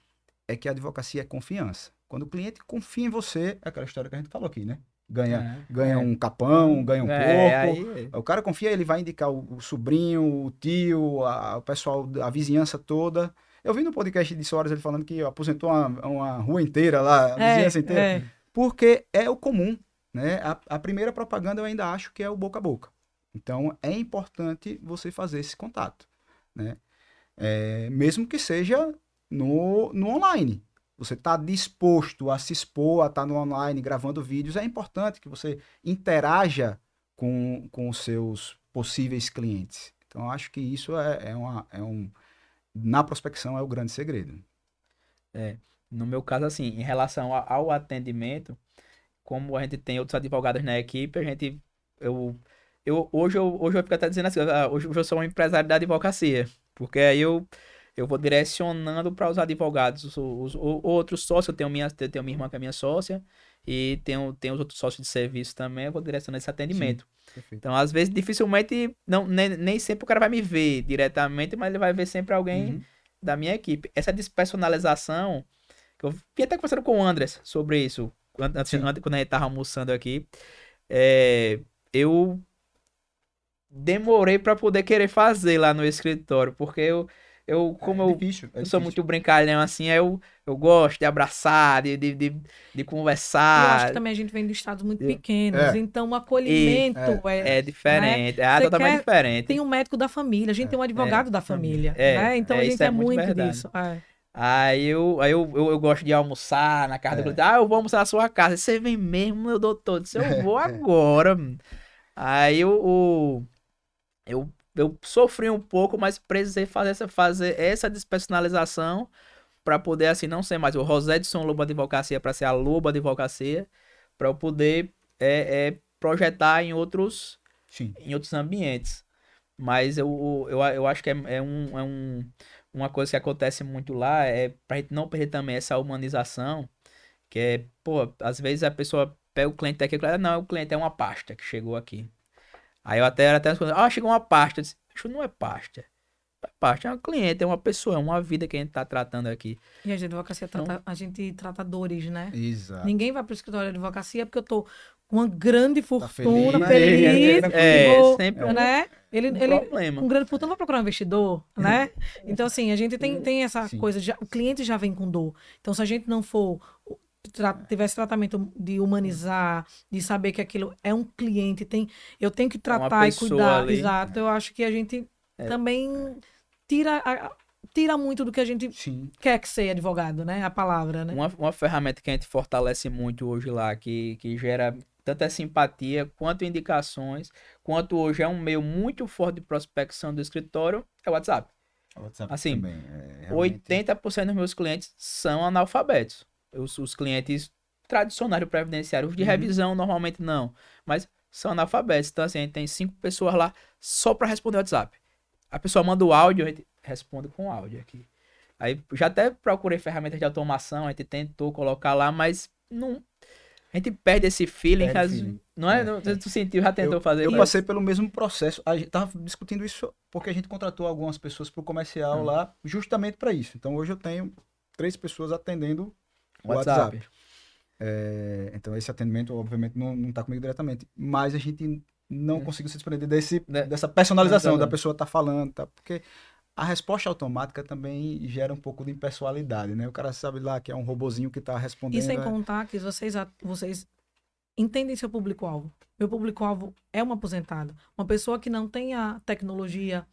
S3: é que a advocacia é confiança. Quando o cliente confia em você, é aquela história que a gente falou aqui, né? Ganha,
S2: É,
S3: ganha
S2: é.
S3: um capão, ganha um
S2: É,
S3: porco.
S2: aí-
S3: O cara confia, ele vai indicar o, o sobrinho, o tio, a- o pessoal, a vizinhança toda. Eu vi no podcast de Soares ele falando que aposentou uma, uma rua inteira lá, a vizinhança inteira.
S1: é.
S3: Porque é o comum, né? A, a primeira propaganda eu ainda acho que é o boca a boca. Então é importante você fazer esse contato, né? É, mesmo que seja no, no online. Você está disposto a se expor, a estar no online gravando vídeos, é importante que você interaja com, com os seus possíveis clientes. Então, acho que isso é, é, uma, é um. Na prospecção é o grande segredo.
S2: No meu caso, assim, em relação ao atendimento, como a gente tem outros advogados na equipe, a gente. Eu, eu, hoje, eu, hoje eu fico até dizendo assim, ah, hoje eu sou um empresário da advocacia. Porque aí eu, eu vou direcionando para os advogados, os, os- o- outros sócios, eu tenho minha, eu tenho minha irmã que é minha sócia, e tem, o- tem os outros sócios de serviço também, eu vou direcionar esse atendimento.
S3: Perfeito.
S2: Então, às vezes, dificilmente, não, nem, nem sempre o cara vai me ver diretamente, mas ele vai ver sempre alguém
S3: Uhum.
S2: da minha equipe. Essa despersonalização, eu vim até conversando com o Andres sobre isso, antes-
S3: Sim.
S2: antes- quando a gente tava almoçando aqui, é, eu demorei para poder querer fazer lá no escritório, porque eu, eu como
S3: é
S2: eu,
S3: difícil, é
S2: eu sou muito brincalhão assim, eu, eu gosto de abraçar, de, de, de, de
S1: E eu
S2: conversar.
S1: acho que também a gente vem de estados muito
S2: Eu-
S1: pequenos,
S3: É.
S1: então o acolhimento é,
S2: É diferente, é,
S1: Você
S2: totalmente
S1: quer-
S2: diferente.
S1: Tem um médico da família, a gente tem um advogado da família,
S2: É,
S1: né? Então
S2: é,
S1: a gente é,
S2: é muito
S1: disso.
S2: Aí eu, aí eu, eu, eu gosto de almoçar na casa
S3: É.
S2: do cliente. Ah, eu vou almoçar na sua casa. Você vem mesmo, meu doutor? Eu disse, eu vou agora. Aí eu, eu, eu sofri um pouco, mas precisei fazer essa, fazer essa despersonalização para poder, assim, não ser mais o Rosedson Lobo Advocacia para ser a Lobo Advocacia, para eu poder é, é, projetar em outros,
S3: Sim.
S2: em outros ambientes. Mas eu, eu, eu acho que é, é, um, é um, uma coisa que acontece muito lá, é pra gente não perder também essa humanização, que é, pô, às vezes a pessoa pega o cliente aqui e fala, não, o cliente é uma pasta que chegou aqui. Aí eu até, até ah, chegou uma pasta. Eu disse, Isso não é pasta. Não é pasta, é um cliente, é uma pessoa, é uma vida que a gente tá tratando aqui.
S1: E a advocacia
S2: Então-
S1: trata, a gente trata dores, né?
S3: Exato.
S1: Ninguém vai para o escritório de advocacia porque eu tô com uma grande fortuna,
S3: feliz,
S1: feliz,
S3: né?
S2: É,
S1: vou-
S2: sempre um,
S1: né? Ele,
S2: um
S1: ele
S2: problema.
S1: com grande fortuna vai procurar um investidor, né? Então, assim, a gente tem, tem essa
S3: Sim.
S1: coisa, de, o cliente já vem com dor. Então, se a gente não for, tra, tivesse tratamento de humanizar, de saber que aquilo é um cliente, tem, eu tenho que tratar e cuidar,
S2: ali.
S1: exato, eu acho que a gente
S2: É.
S1: também tira, a- tira muito do que a gente
S3: Sim.
S1: quer que ser advogado, né? A palavra, né?
S2: Uma, uma ferramenta que a gente fortalece muito hoje lá, que, que gera tanta simpatia quanto indicações, quanto hoje é um meio muito forte de prospecção do escritório, é o WhatsApp.
S3: O WhatsApp
S2: Assim,
S3: também, é, realmente-
S2: 80% dos meus clientes são analfabetos. Os, os clientes tradicionários previdenciários, de
S3: Uhum.
S2: revisão normalmente não, mas são analfabetos. Então, assim, a gente tem cinco pessoas lá só para responder o WhatsApp. A pessoa manda o áudio, a gente responde com áudio aqui. Aí já até procurei ferramentas de automação, a gente tentou colocar lá, mas não. A gente perde esse feeling.
S3: Perde
S2: às-
S3: feeling.
S2: Não é?
S3: É,
S2: Não,
S3: é.
S2: Tu sentiu, já tentou
S3: eu,
S2: fazer
S3: Eu passei pelo mesmo processo. A gente tava discutindo isso porque a gente contratou algumas pessoas para o comercial
S2: Hum.
S3: lá, justamente para isso. Então hoje eu tenho três pessoas atendendo o
S2: WhatsApp.
S3: WhatsApp. É, então esse atendimento, obviamente, não, não tá comigo diretamente. Mas a gente não
S2: Hum.
S3: conseguiu se desprender desse, dessa personalização
S2: Personalização.
S3: da pessoa tá falando, tá? Porque a resposta automática também gera um pouco de impessoalidade, né? O cara sabe lá que é um robozinho que tá respondendo.
S1: E sem
S3: é-
S1: contar que vocês, vocês entendem seu público-alvo. Meu público-alvo é um aposentado. Uma pessoa que não tem a tecnologia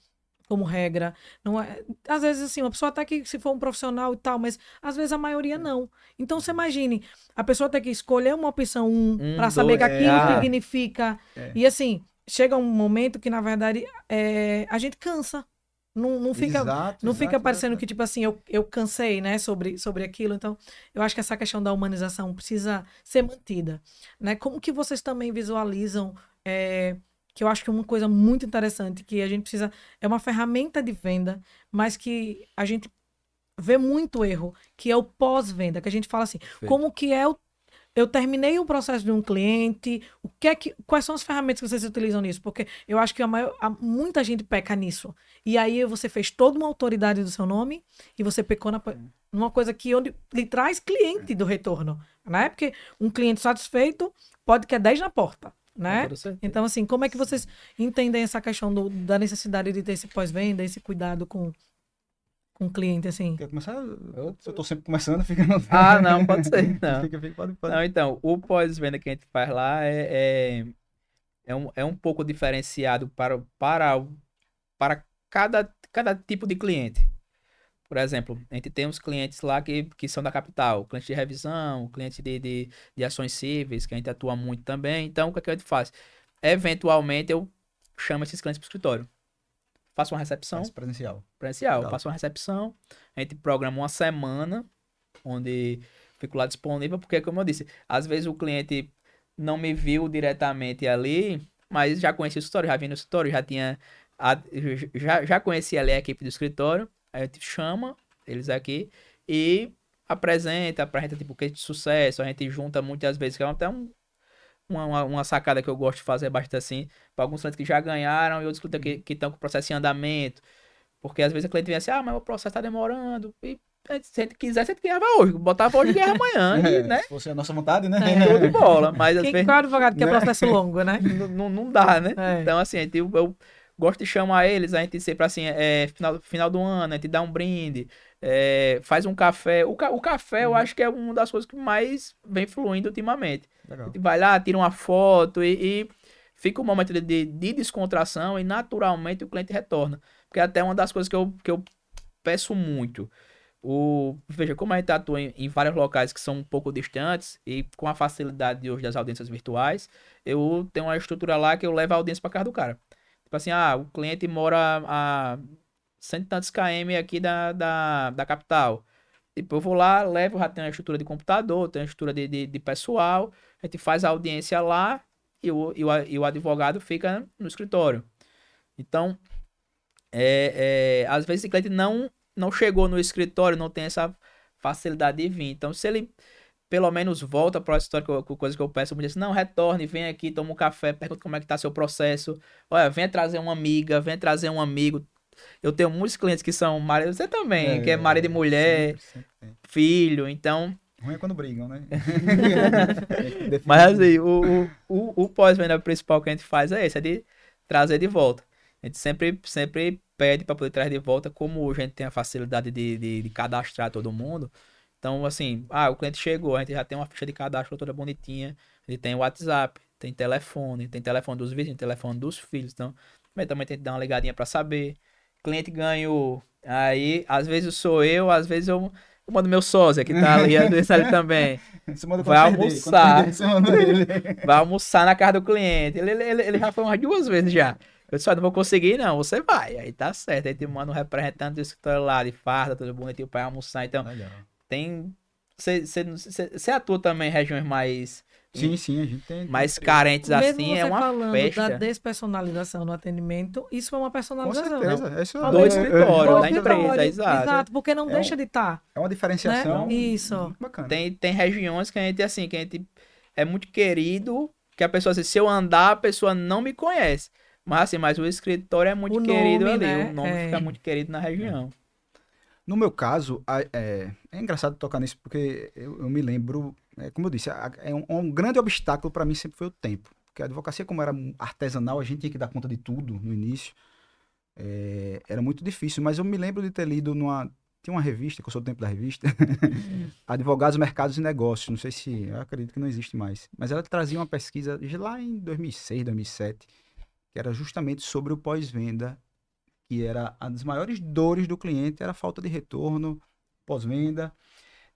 S1: como regra. Não é, às vezes, assim, uma pessoa até que se for um profissional e tal, mas às vezes a maioria não. Então, você imagine, a pessoa tem que escolher uma opção 1
S2: Um,
S1: para saber que
S2: dois,
S1: aquilo
S2: é.
S1: significa.
S3: É.
S1: E assim, chega um momento que, na verdade, é, a gente cansa. Não, não fica,
S3: Exato,
S1: não
S3: exato,
S1: fica parecendo
S3: exato.
S1: que, tipo assim, eu, eu cansei, né, sobre, sobre aquilo. Então, eu acho que essa questão da humanização precisa ser mantida, né? Como que vocês também visualizam, é, que eu acho que é uma coisa muito interessante, que a gente precisa, é uma ferramenta de venda, mas que a gente vê muito erro, que é o pós-venda, que a gente fala assim, como que é o eu terminei o processo de um cliente, o que é que, quais são as ferramentas que vocês utilizam nisso? Porque eu acho que a maior, a- muita gente peca nisso. E aí você fez toda uma autoridade do seu nome e você pecou na, numa coisa que onde lhe traz cliente do retorno, né? Porque um cliente satisfeito pode querer 10 na porta, né? Então, assim, como é que vocês entendem essa questão do- da necessidade de ter esse pós-venda, esse cuidado com, com o cliente, assim?
S3: Quer começar?
S2: Eu-
S3: eu tô sempre começando, fica no...
S2: Ah, não, pode ser. Não.
S3: Fica, fica, pode, pode.
S2: Não, então, o pós-venda que a gente faz lá é, é, é, um, é um pouco diferenciado para, para, para cada, cada tipo de cliente. Por exemplo, a gente tem os clientes lá que, que são da capital, cliente de revisão, cliente de, de, de ações cíveis, que a gente atua muito também. Então, o que, é que a gente faz? Eventualmente, eu chamo esses clientes para o escritório. Faço uma recepção
S3: presencial.
S2: presencial.
S3: Legal.
S2: faço uma recepção, a gente programa uma semana, onde fico lá disponível, porque, como eu disse, às vezes o cliente não me viu diretamente ali, mas já conhecia o escritório, já vi no escritório, já tinha. a- já, já conhecia ali a equipe do escritório, aí a gente chama eles aqui e apresenta, apresenta tipo case de sucesso, a gente junta muitas vezes, que é até um, uma, uma, sacada que eu gosto de fazer bastante assim, para alguns clientes que já ganharam e outros clientes que estão com o processo em andamento. Porque às vezes o cliente vem assim, ah, mas o processo tá demorando. E se a gente quiser, a gente ganhava hoje. Botava hoje e ganhava amanhã.
S3: É,
S2: e, né?
S3: Se fosse a nossa vontade, né?
S2: É. Show de bola. Mas
S1: Quem,
S2: vezes.
S1: Qual advogado quer
S3: Né?
S1: processo longo, né?
S2: não, não, dá, né?
S1: É.
S2: Então, assim, eu, eu gosto de chamar eles, a gente sempre assim, é, final, final do ano, a gente dá um brinde, é, faz um café. O, ca- o café eu acho que é uma das coisas que mais vem fluindo ultimamente. A
S3: Legal.
S2: gente vai lá, tira uma foto e, e fica um momento de, de, de descontração e naturalmente o cliente retorna. Porque é até uma das coisas que eu, que eu peço muito. O, veja, como a gente atua em, em vários locais que são um pouco distantes e com a facilidade de hoje das audiências virtuais, eu tenho uma estrutura lá que eu levo a audiência para casa do cara. Tipo assim, ah, o cliente mora a cento e tantos km aqui da, da, da capital. Tipo, eu vou lá, levo, já tenho uma estrutura de computador, tenho uma estrutura de, de, de pessoal, a gente faz a audiência lá e o, e o, e o advogado fica no escritório. Então, é, é, às vezes o cliente não, não chegou no escritório, não tem essa facilidade de vir. Então, se ele pelo menos volta para a história, que eu- coisa que eu peço muito, assim, não, retorne, vem aqui, toma um café, pergunta como é que tá seu processo. Olha, venha trazer uma amiga, venha trazer um amigo. Eu tenho muitos clientes que são marido, você também, que é marido e mulher,
S3: Sempre, sempre
S2: filho, então
S3: Ruim é quando brigam, né?
S2: Mas assim, o, o, o, o pós-venda principal que a gente faz é esse, é de trazer de volta. A gente sempre, sempre pede para poder trazer de volta, como hoje a gente tem a facilidade de, de, de cadastrar todo mundo. Então, assim, ah, o cliente chegou, a gente já tem uma ficha de cadastro toda bonitinha. Ele tem WhatsApp, tem telefone, tem telefone dos vizinhos, tem telefone dos filhos. Então, também também tem que dar uma ligadinha para saber. Cliente ganhou. Aí, às vezes sou eu, às vezes eu, eu mando meu sósia, que tá ali, às vezes ali também. Vai almoçar.
S3: perder, você manda ele.
S2: vai almoçar na casa do cliente. Ele, ele, ele- já foi umas duas vezes já. Eu disse, "Ó, não vou conseguir, não. Você vai. Aí tá certo. Aí te manda um representante do escritório lá, de farda, tudo bonitinho pra almoçar. Então,
S3: Legal.
S2: Tem. Você atua também em regiões mais,
S3: Sim, sim, a gente tem.
S2: mais
S3: tem-
S2: carentes
S1: Mesmo
S2: assim.
S1: você
S2: É uma
S1: falando
S2: festa.
S1: da despersonalização no atendimento, isso é uma
S3: Com
S1: personalização.
S3: certeza. Isso é-
S2: Do
S3: é-
S2: escritório,
S1: Do
S2: da
S1: escritório,
S2: empresa, exato.
S1: Exato, porque não
S3: É
S1: deixa
S3: um-
S1: de estar.
S3: É uma diferenciação.
S1: Né? Isso.
S3: muito bacana.
S2: Tem, tem regiões que a gente, assim, que a gente é muito querido, que a pessoa, assim, se eu andar, a pessoa não me conhece. Mas assim, mas o escritório é muito
S1: O
S2: querido
S1: nome,
S2: ali.
S1: né?
S2: O nome
S1: É.
S2: fica muito querido na região.
S3: No meu caso, a- é, é engraçado tocar nisso porque eu, eu me lembro, é, como eu disse, a- é um, um grande obstáculo para mim sempre foi o tempo. Porque a advocacia, como era artesanal, a gente tinha que dar conta de tudo no início. É, era muito difícil, mas eu me lembro de ter lido numa. Tinha uma revista, que eu sou do tempo da revista, Advogados, Mercados e Negócios. Não sei se. Eu acredito que não existe mais. Mas ela trazia uma pesquisa lá em 2006, 2007, que era justamente sobre o pós-venda que era uma das maiores dores do cliente era a falta de retorno pós-venda.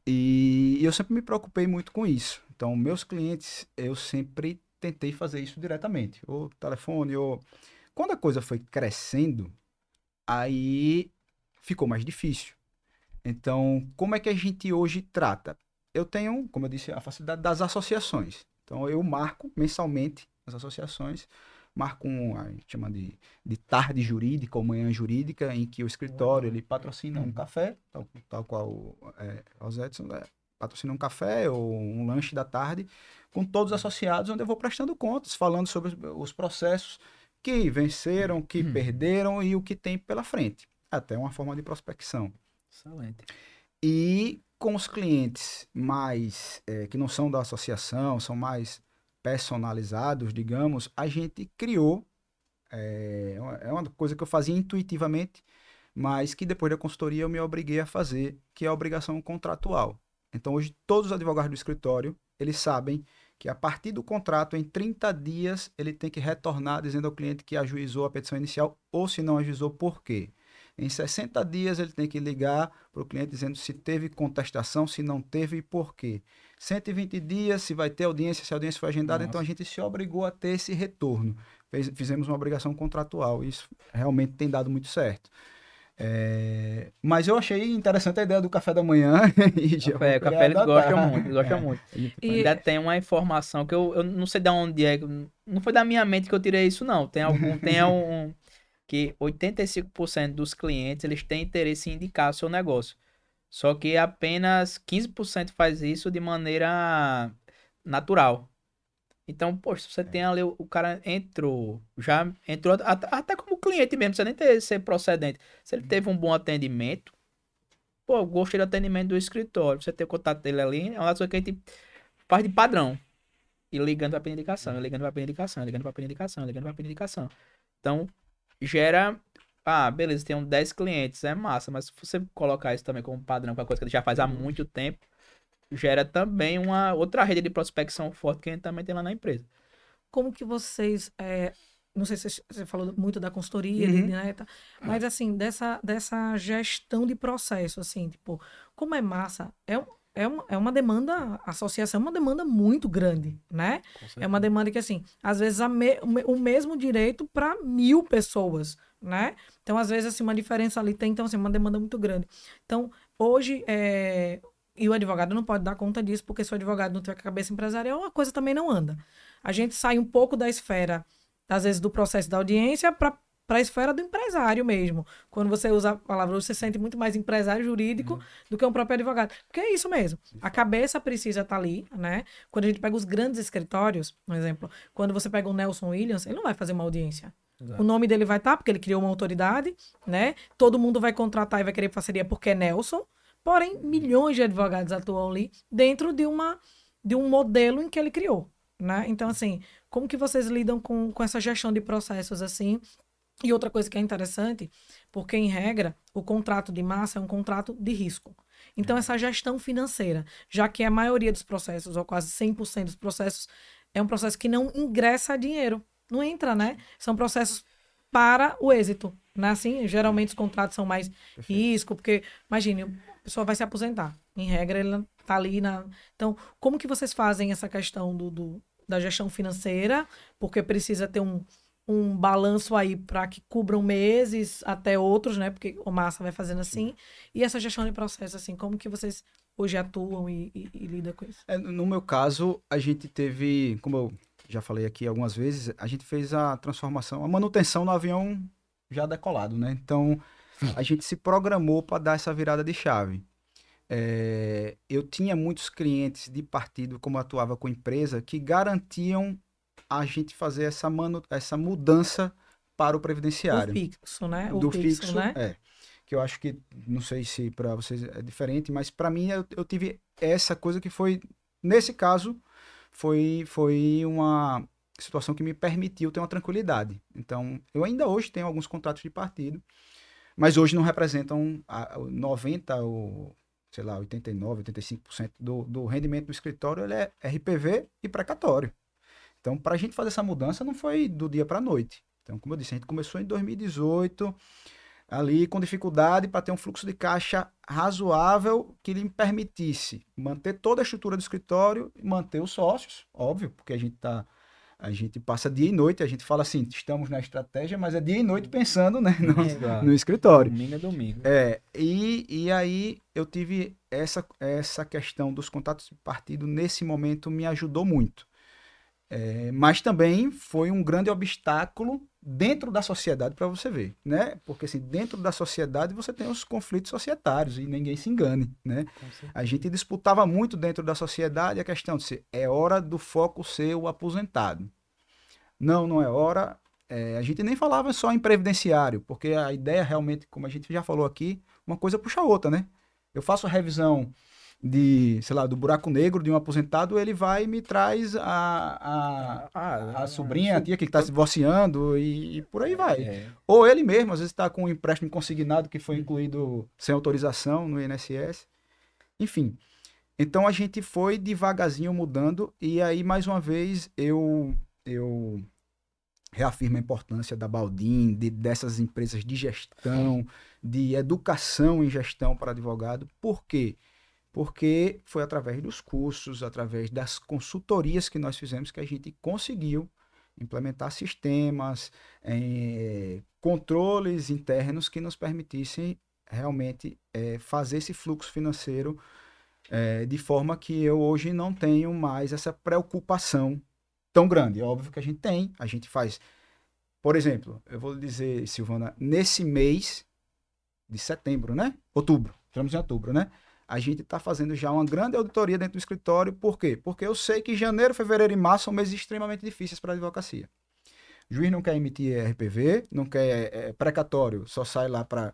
S3: E eu sempre me preocupei muito com isso. Então, meus clientes, eu sempre tentei fazer isso diretamente, ou telefone, ou quando a coisa foi crescendo, aí ficou mais difícil. Então, como é que a gente hoje trata? Eu tenho, como eu disse, a facilidade das associações. Então, eu marco mensalmente as associações, marco um, a gente chama de de tarde jurídica ou manhã jurídica, em que o escritório ele patrocina um café, tal, tal qual é, os Edson né, patrocina um café ou um lanche da tarde, com todos os associados, onde eu vou prestando contas, falando sobre os, os processos que venceram, que
S2: Hum.
S3: perderam e o que tem pela frente. Até uma forma de prospecção.
S2: Excelente.
S3: E com os clientes mais eh, que não são da associação, são mais personalizados, digamos, a gente criou. É uma, é uma coisa que eu fazia intuitivamente, mas que depois da consultoria eu me obriguei a fazer, que é a obrigação contratual. Então hoje todos os advogados do escritório, eles sabem que a partir do contrato, em 30 dias, ele tem que retornar dizendo ao cliente que ajuizou a petição inicial ou se não ajuizou, por quê? Em 60 dias ele tem que ligar para o cliente dizendo se teve contestação, se não teve e por quê. 120 dias, se vai ter audiência, se a audiência foi agendada,
S2: Nossa.
S3: então a gente se obrigou a ter esse retorno. Fez- fizemos uma obrigação contratual. Isso realmente tem dado muito certo. É, Mas eu achei interessante a ideia do café da manhã. e
S2: Café, café eles
S3: adotar.
S2: gostam muito, eles gostam
S3: É.
S2: muito.
S1: E-
S2: Ainda tem uma informação que eu, eu não sei de onde é, não foi da minha mente que eu tirei isso não. Tem algum, tem um que 85% dos clientes eles têm interesse em indicar o seu negócio. Só que apenas 15% faz isso de maneira natural. Então, poxa, você tem ali, o cara entrou, já entrou até, como cliente mesmo, você nem ter ser procedente. Se ele teve um bom atendimento, pô, gostei do atendimento do escritório, você tem o contato dele ali, é uma coisa que a gente faz de padrão. E ligando para a indicação, ligando para a indicação, ligando para a indicação, ligando para a indicação. Então, gera ah, beleza, tem 10 clientes, é massa, mas se você colocar isso também como padrão, com a coisa que ele já faz há muito tempo, gera também uma outra rede de prospecção forte que a gente também tem lá na empresa.
S1: Como que vocês, é, não sei se você falou muito da consultoria, uhum. né, mas assim, dessa, dessa gestão de processo, assim, tipo, como é massa, é, é, uma, é uma demanda, a associação é uma demanda muito grande, né? É uma demanda que, assim, às vezes me, o mesmo direito para mil pessoas, né? Então, às vezes, assim, uma diferença ali tem, então, assim, uma demanda muito grande. Então, hoje, é... e o advogado não pode dar conta disso, porque se o advogado não tiver cabeça empresarial, a coisa também não anda. A gente sai um pouco da esfera, às vezes, do processo da audiência para para a esfera do empresário mesmo. Quando você usa a palavra, você se sente muito mais empresário jurídico uhum. do que um próprio advogado. Porque é isso mesmo. A cabeça precisa estar tá ali, né? Quando a gente pega os grandes escritórios, por exemplo, quando você pega o Nelson Williams, ele não vai fazer uma audiência. Exato. O nome dele vai estar, tá, porque ele criou uma autoridade, né? Todo mundo vai contratar e vai querer parceria porque é Nelson. Porém, milhões de advogados atuam ali dentro de, uma, de um modelo em que ele criou, né? Então, assim, como que vocês lidam com, com essa gestão de processos, assim? E outra coisa que é interessante, porque, em regra, o contrato de massa é um contrato de risco. Então, essa gestão financeira, já que a maioria dos processos, ou quase 100% dos processos, é um processo que não ingressa dinheiro não entra, né? São processos para o êxito, né? Assim, geralmente os contratos são mais risco, porque, imagine, a pessoa vai se aposentar. Em regra, ele tá ali na... Então, como que vocês fazem essa questão do, do da gestão financeira? Porque precisa ter um, um balanço aí para que cubram meses até outros, né? Porque o Massa vai fazendo assim. E essa gestão de processo, assim, como que vocês hoje atuam e, e, e lidam com isso?
S3: É, no meu caso, a gente teve, como eu já falei aqui algumas vezes, a gente fez a transformação, a manutenção no avião já decolado, né? Então, a gente se programou para dar essa virada de chave. É, eu tinha muitos clientes de partido, como atuava com empresa, que garantiam a gente fazer essa, manu, essa mudança para o previdenciário.
S1: Do fixo, né?
S3: O do fixo, fixo, né? É. Que eu acho que, não sei se para vocês é diferente, mas para mim eu, eu tive essa coisa que foi, nesse caso, foi, foi uma situação que me permitiu ter uma tranquilidade. Então, eu ainda hoje tenho alguns contratos de partido, mas hoje não representam a, 90 ou, sei lá, 89, 85% do, do rendimento do escritório, ele é RPV e precatório. Então, para a gente fazer essa mudança, não foi do dia para a noite. Então, como eu disse, a gente começou em 2018, ali com dificuldade para ter um fluxo de caixa razoável que lhe permitisse manter toda a estrutura do escritório e manter os sócios, óbvio, porque a gente tá a gente passa dia e noite, a gente fala assim, estamos na estratégia, mas é dia e noite pensando né, no, no escritório.
S2: Domingo é domingo.
S3: É, e, e aí eu tive essa, essa questão dos contatos de partido, nesse momento me ajudou muito. É, mas também foi um grande obstáculo dentro da sociedade para você ver, né? Porque assim, dentro da sociedade você tem os conflitos societários e ninguém se engane, né? A gente disputava muito dentro da sociedade a questão de ser é hora do foco ser o aposentado. Não, não é hora. É, a gente nem falava só em previdenciário, porque a ideia realmente, como a gente já falou aqui, uma coisa puxa a outra, né? Eu faço a revisão de, sei lá, do buraco negro de um aposentado, ele vai e me traz a, a, a, a sobrinha, a tia que está se divorciando e, e, por aí vai. É. Ou ele mesmo, às vezes está com um empréstimo consignado que foi incluído sem autorização no INSS. Enfim. Então a gente foi devagarzinho mudando e aí mais uma vez eu eu reafirmo a importância da Baldim, de, dessas empresas de gestão, de educação em gestão para advogado. Por quê? Porque porque foi através dos cursos, através das consultorias que nós fizemos que a gente conseguiu implementar sistemas, é, controles internos que nos permitissem realmente é, fazer esse fluxo financeiro é, de forma que eu hoje não tenho mais essa preocupação tão grande. É óbvio que a gente tem, a gente faz. Por exemplo, eu vou dizer, Silvana, nesse mês de setembro, né? Outubro Estamos em outubro, né? A gente está fazendo já uma grande auditoria dentro do escritório. Por quê? Porque eu sei que janeiro, fevereiro e março são meses extremamente difíceis para a advocacia. O juiz não quer emitir RPV, não quer é, precatório, só sai lá para.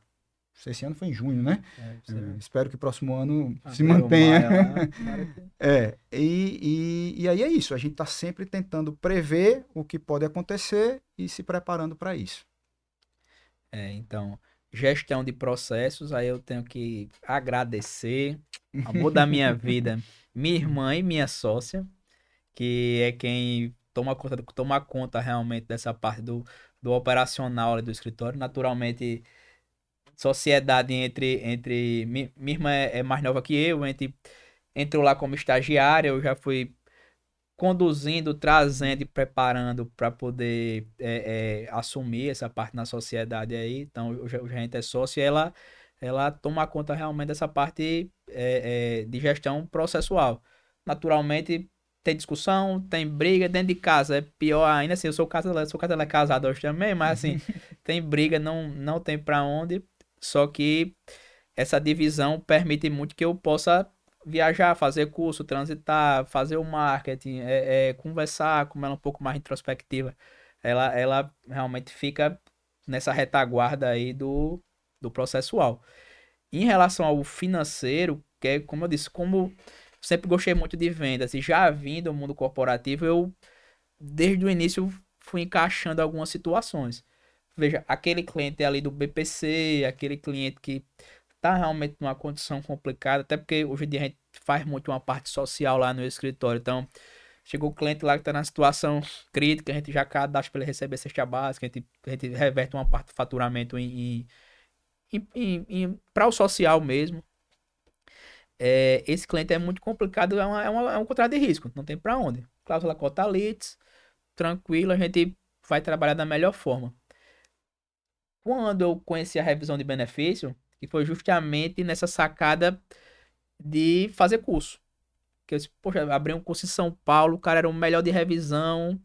S3: Esse ano foi em junho, né?
S2: É,
S3: É, espero que o próximo ano
S2: Ah,
S3: se mantenha.
S2: tomara que-
S3: É, e, e, e aí é isso. A gente está sempre tentando prever o que pode acontecer e se preparando para isso.
S2: É, então, gestão de processos, aí eu tenho que agradecer, amor da minha vida, minha irmã e minha sócia, que é quem toma conta, toma conta realmente dessa parte do, do operacional do escritório. Naturalmente, sociedade entre, entre mi- minha irmã é, é mais nova que eu, a gente entrou lá como estagiária, eu já fui conduzindo, trazendo e preparando para poder é, é, assumir essa parte na sociedade aí. Então, o ge- o gerente é sócio e ela, ela toma conta realmente dessa parte é, é, de gestão processual. Naturalmente, tem discussão, tem briga dentro de casa, é pior ainda assim, eu sou casado, sou casado, ela casada hoje também, mas assim, tem briga, não, não tem para onde, só que essa divisão permite muito que eu possa viajar, fazer curso, transitar, fazer o marketing, é, é, conversar com ela um pouco mais introspectiva. Ela, ela realmente fica nessa retaguarda aí do, do processual. Em relação ao financeiro, que é, como eu disse, como sempre gostei muito de vendas e já vim do mundo corporativo, eu desde o início fui encaixando algumas situações. Veja, aquele cliente ali do BPC, aquele cliente que tá realmente numa condição complicada, até porque hoje em dia a gente faz muito uma parte social lá no escritório. Então, chegou o cliente lá que tá na situação crítica, a gente já cadastra para ele receber cesta básica, a gente, a gente reverte uma parte do faturamento em, em, em, em para o social mesmo. É, esse cliente é muito complicado, é, uma, é, uma, é um contrato de risco, não tem para onde. Cláusula cota leads, tranquilo, a gente vai trabalhar da melhor forma. Quando eu conheci a revisão de benefício, que foi justamente nessa sacada de fazer curso. Que eu disse, poxa, abri um curso em São Paulo, o cara era o melhor de revisão.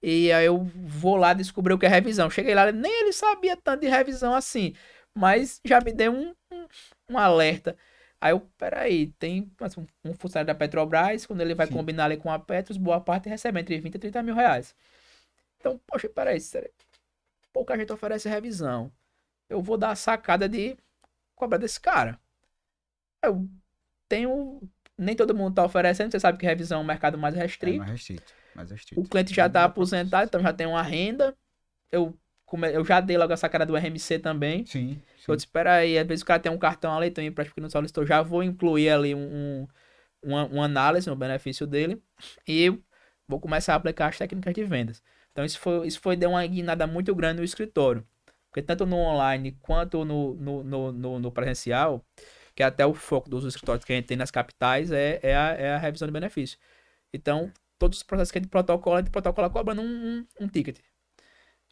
S2: E aí eu vou lá descobrir o que é revisão. Cheguei lá, nem ele sabia tanto de revisão assim. Mas já me deu um, um, um alerta. Aí eu, peraí, tem assim, um funcionário da Petrobras, quando ele vai
S3: Sim.
S2: combinar ali com a Petros, boa parte recebe entre 20 e 30 mil reais. Então, poxa, peraí, sério, pouca gente oferece revisão. Eu vou dar a sacada de cobrar desse cara. Eu tenho. Nem todo mundo tá oferecendo, você sabe que revisão é um mercado mais
S3: É
S2: restrito.
S3: mais restrito. Mais restrito.
S2: O cliente já tá aposentado, então já tem uma renda. Eu, come- eu já dei logo essa cara do RMC também.
S3: Sim.
S2: Eu
S3: sim.
S2: disse, espera aí, às vezes o cara tem um cartão ali, tem um empréstimo que não solicitou, já vou incluir ali um, um- análise no benefício dele e vou começar a aplicar as técnicas de vendas. Então isso foi, isso foi deu uma guinada muito grande no escritório. Porque tanto no online quanto no, no, no, no- no presencial, que é até o foco dos escritórios que a gente tem nas capitais, é, é, a, é a revisão de benefício. Então, todos os processos que a gente protocola, a gente protocola cobrando um, um, um ticket.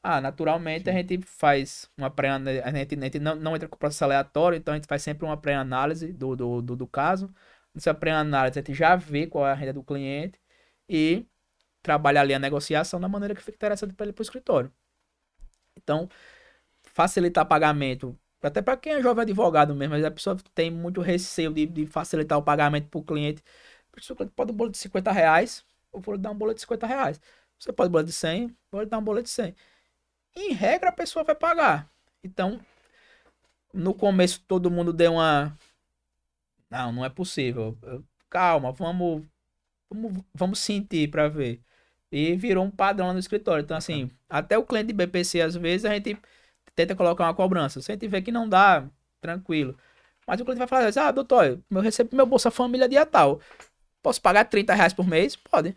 S2: Ah, naturalmente a gente faz uma pré a gente, a gente não, não entra com processo aleatório, então a gente faz sempre uma pré-análise do, do, do, do caso. Nessa pré-análise a gente já vê qual é a renda do cliente e trabalha ali a negociação da maneira que fica interessante para ele para o escritório. Então, facilitar pagamento, até para quem é jovem advogado mesmo, mas a pessoa tem muito receio de, de facilitar o pagamento para o cliente. O cliente pode um boleto de 50 reais, eu vou dar um boleto de 50 reais. Você pode boleto de 100, vou dar um boleto de 100. Em regra, a pessoa vai pagar. Então, no começo todo mundo deu uma. Não, não é possível. Calma, vamos, vamos, vamos sentir para ver. E virou um padrão no escritório. Então, assim, até o cliente de BPC, às vezes, a gente tenta colocar uma cobrança. Se a gente vê que não dá, tranquilo. Mas o cliente vai falar assim, ah, doutor, eu recebo meu Bolsa Família dia tal. Posso pagar 30 reais por mês? Pode.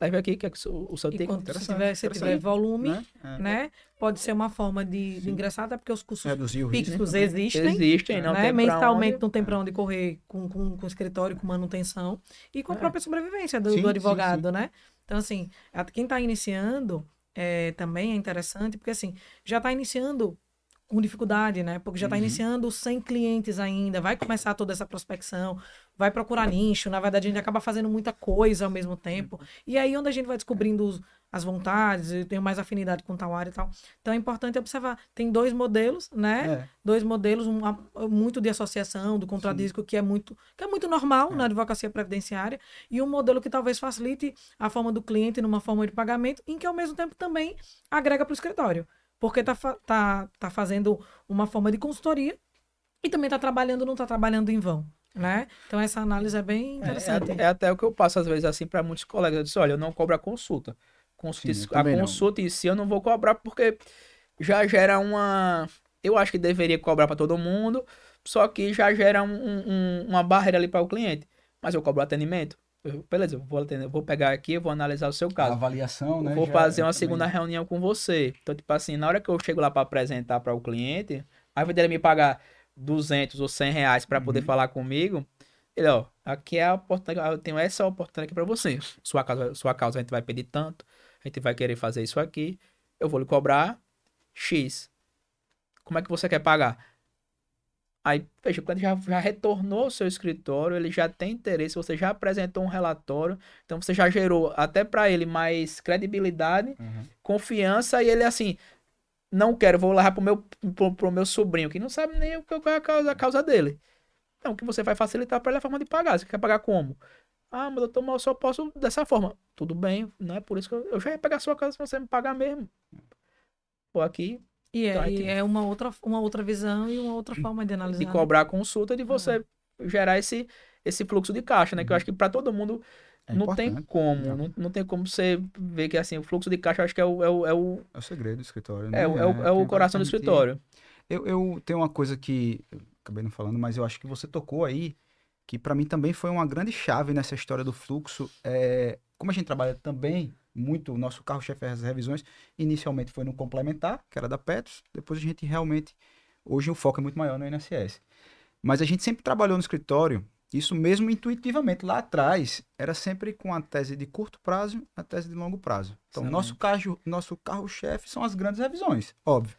S2: Leve aqui, que é o, o seu
S1: E
S2: ticket.
S1: quando você
S3: interessante,
S1: tiver, se tiver volume,
S3: Né? É.
S1: né? Pode ser uma forma de, de
S3: Sim.
S1: ingressar, até porque os custos
S3: Reduzir o risco.
S1: fixos existem.
S2: Existem, não
S1: né?
S2: tem pra
S1: Mensalmente
S2: onde.
S1: não tem para onde correr com, com, com escritório, com manutenção e com a
S2: É.
S1: própria sobrevivência do,
S3: Sim,
S1: do
S3: sim,
S1: advogado, né? Então, assim, quem está iniciando é, também é interessante, porque assim, já está iniciando com dificuldade, né? Porque já está
S3: Uhum.
S1: iniciando sem clientes ainda, vai começar toda essa prospecção, vai procurar nicho, na verdade a gente acaba fazendo muita coisa ao mesmo tempo. E aí onde a gente vai descobrindo os- as vontades, eu tenho mais afinidade com tal área e tal. Então é importante observar. Tem dois modelos, né?
S3: É.
S1: Dois modelos, um, muito de associação, do contradisco, que é muito, que é muito normal
S3: É.
S1: na advocacia previdenciária, e um modelo que talvez facilite a forma do cliente numa forma de pagamento, em que ao mesmo tempo também agrega para o escritório. Porque tá, fa- tá, tá fazendo uma forma de consultoria e também tá trabalhando, não tá trabalhando em vão. Né? Então essa análise é bem
S2: É,
S1: interessante.
S2: é, é até o que eu passo às vezes assim para muitos colegas. Eu disse, olha, eu não cobro a consulta. Consulta
S3: Sim,
S2: a
S3: também não.
S2: consulta em si eu não vou cobrar porque já gera uma. Eu acho que deveria cobrar para todo mundo, só que já gera um- um- uma barreira ali para o cliente. Mas eu cobro atendimento. Eu- beleza, eu vou, atender, vou pegar aqui, eu vou analisar o seu
S3: A
S2: caso.
S3: avaliação, né?
S2: vou fazer
S3: é
S2: uma
S3: também-
S2: segunda reunião com você. Então, tipo assim, na hora que eu chego lá para apresentar para o cliente, ao invés dele me pagar 200 ou 100 reais para poder
S3: Uhum.
S2: falar comigo, ele, ó, aqui é a oportunidade, eu tenho essa oportunidade aqui para você. Sua causa, sua causa a gente vai pedir tanto, a gente vai querer fazer isso aqui, eu vou lhe cobrar X. Como é que você quer pagar? Aí, veja, quando já, já retornou ao seu escritório, ele já tem interesse, você já apresentou um relatório, então você já gerou até para ele mais credibilidade,
S3: Uhum.
S2: confiança e ele assim, não quero, vou levar pro meu, pro, pro meu sobrinho, que não sabe nem o que qual é a causa, a causa dele. Então, o que você vai facilitar para ele é a forma de pagar. Você quer pagar como? Ah, mas doutor, mas eu só posso dessa forma. Tudo bem, não é por isso que eu, eu já ia pegar a sua casa se você me pagar mesmo. Pô, aqui,
S1: E é, e é uma, outra, uma outra visão e uma outra forma de analisar.
S2: de
S1: né?
S2: cobrar a consulta, de você gerar esse, esse fluxo de caixa, né? Que eu acho que para todo mundo
S3: É
S2: não tem como.
S3: Não.
S2: Não, não tem como você ver que assim, o fluxo de caixa eu acho que é o, é o, é o,
S3: É o segredo do escritório.
S2: é, o-
S3: né?
S2: é o, é o
S3: quem vai
S2: coração do escritório.
S3: Eu, eu tenho uma coisa que acabei não falando, mas eu acho que você tocou aí, que para mim também foi uma grande chave nessa história do fluxo. É, como a gente trabalha também muito, o nosso carro-chefe é as revisões, inicialmente foi no complementar, que era da Petros, depois a gente realmente, hoje o foco é muito maior no INSS. Mas a gente sempre trabalhou no escritório, isso mesmo intuitivamente, lá atrás, era sempre com a tese de curto prazo a tese de longo prazo. Então,
S2: Excelente.
S3: nosso carro, nosso carro-chefe são as grandes revisões, óbvio.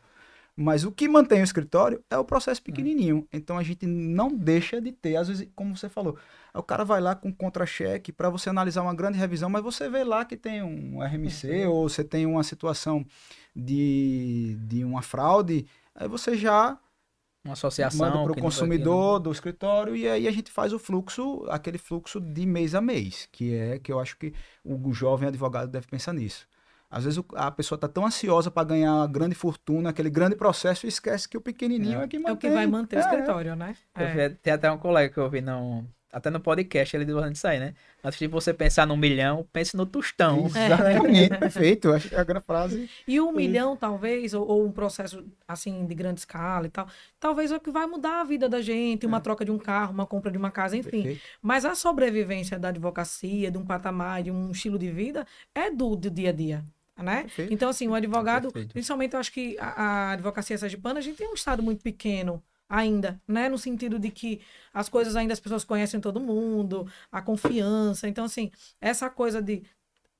S3: Mas o que mantém o escritório é o processo pequenininho. Então a gente não deixa de ter, às vezes, como você falou, o cara vai lá com contra-cheque para você analisar uma grande revisão, mas você vê lá que tem um RMC ou você tem uma situação de, de uma fraude, aí você já
S2: Uma associação.
S3: manda para o
S2: não-
S3: consumidor do escritório e aí a gente faz o fluxo, aquele fluxo de mês a mês, que é que eu acho que o jovem advogado deve pensar nisso. Às vezes o- a pessoa está tão ansiosa para ganhar uma grande fortuna, aquele grande processo, e esquece que o pequenininho é, que
S1: É
S3: mantém.
S1: o que vai manter o
S3: É,
S1: escritório, né?
S2: Eu
S1: É.
S2: vi- tem até um colega que eu vi no, até no podcast, ele dizendo isso aí, né? Antes de você pensar no milhão, pense no tostão.
S3: Exatamente, perfeito. Acho que é a grande frase.
S1: E um milhão, talvez, ou, ou um processo assim de grande escala e tal, talvez é o que vai mudar a vida da gente, uma troca de um carro, uma compra de uma casa, enfim.
S3: Perfeito.
S1: Mas a sobrevivência da advocacia, de um patamar, de um estilo de vida, é do, do dia a dia. Né?
S3: Perfeito.
S1: Então, assim, o advogado,
S2: Perfeito.
S1: principalmente eu acho que a, a advocacia sergipana, a gente tem um estado muito pequeno ainda, né? No sentido de que as coisas ainda as pessoas conhecem todo mundo, a confiança. Então, assim, essa coisa de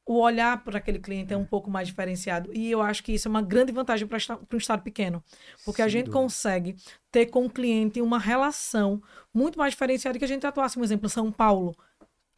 S1: o olhar para aquele cliente é um pouco mais diferenciado. E eu acho que isso é uma grande vantagem para um estado pequeno. Porque a
S3: Sem
S1: gente
S3: dúvida.
S1: consegue ter com o cliente uma relação muito mais diferenciada que a gente atuasse, por exemplo, São Paulo.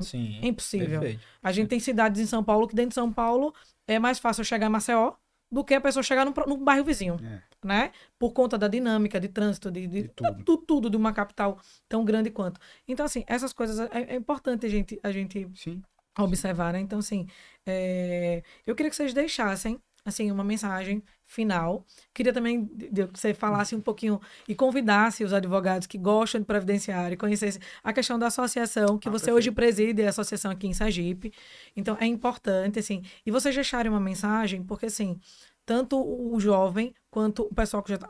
S2: Sim.
S1: É impossível.
S2: Perfeito.
S1: A gente tem cidades em São Paulo que dentro de São Paulo é mais fácil chegar em Maceió do que a pessoa chegar no, pro- no bairro vizinho,
S3: É.
S1: né? Por conta da dinâmica de trânsito, de, de,
S3: De tudo.
S1: tudo. tudo de uma capital tão grande quanto. Então, assim, essas coisas é, é importante a gente, a gente
S3: Sim.
S1: observar, né? Então, assim, é, eu queria que vocês deixassem, assim, uma mensagem final. Queria também que você falasse um pouquinho e convidasse os advogados que gostam de previdenciário e conhecessem a questão da associação, que
S3: Ah,
S1: você hoje preside, a associação aqui em Sergipe. Então, é importante, assim, e vocês deixarem uma mensagem, porque, assim, tanto o jovem quanto o pessoal que já está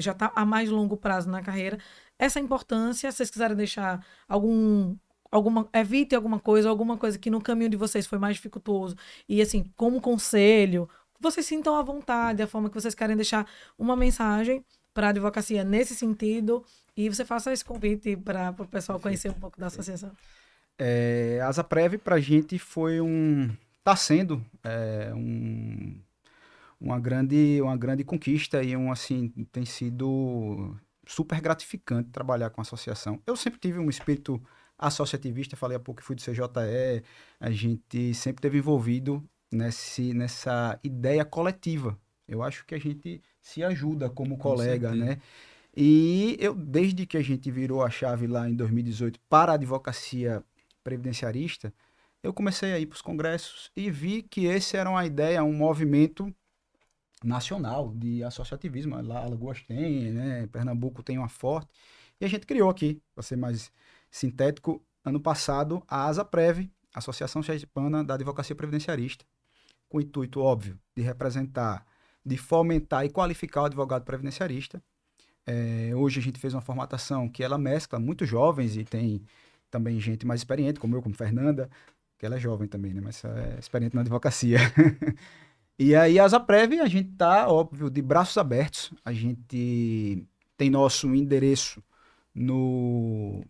S1: já tá a mais longo prazo na carreira, essa importância, se vocês quiserem deixar algum alguma evite alguma coisa, alguma coisa que no caminho de vocês foi mais dificultoso e assim, como conselho, vocês sintam à vontade, a forma que vocês querem deixar uma mensagem para a advocacia nesse sentido e você faça esse convite para o pessoal conhecer um pouco da associação.
S3: É, a Zaprev para a gente foi um. Está sendo é, um, uma, grande, uma grande conquista e um, assim, tem sido super gratificante trabalhar com a associação. Eu sempre tive um espírito associativista, falei há pouco que fui do CJE, a gente sempre teve envolvido nesse, nessa ideia coletiva. Eu acho que a gente se ajuda como Com colega, certeza. né? E eu, desde que a gente virou a chave lá em 2018 para a advocacia previdenciarista, eu comecei a ir para os congressos e vi que esse era uma ideia, um movimento nacional de associativismo. Lá Alagoas tem, né? Pernambuco tem uma forte. E a gente criou aqui, para ser mais sintético, ano passado, a ASAPREV, Associação Sergipana da Advocacia Previdenciarista, com o intuito óbvio de representar, de fomentar e qualificar o advogado previdenciarista. É, hoje a gente fez uma formatação que ela mescla muito jovens e tem também gente mais experiente, como eu, como Fernanda, que ela é jovem também, né? Mas é experiente na advocacia. e aí, a Asaprev, a gente tá, óbvio, de braços abertos. A gente tem nosso endereço no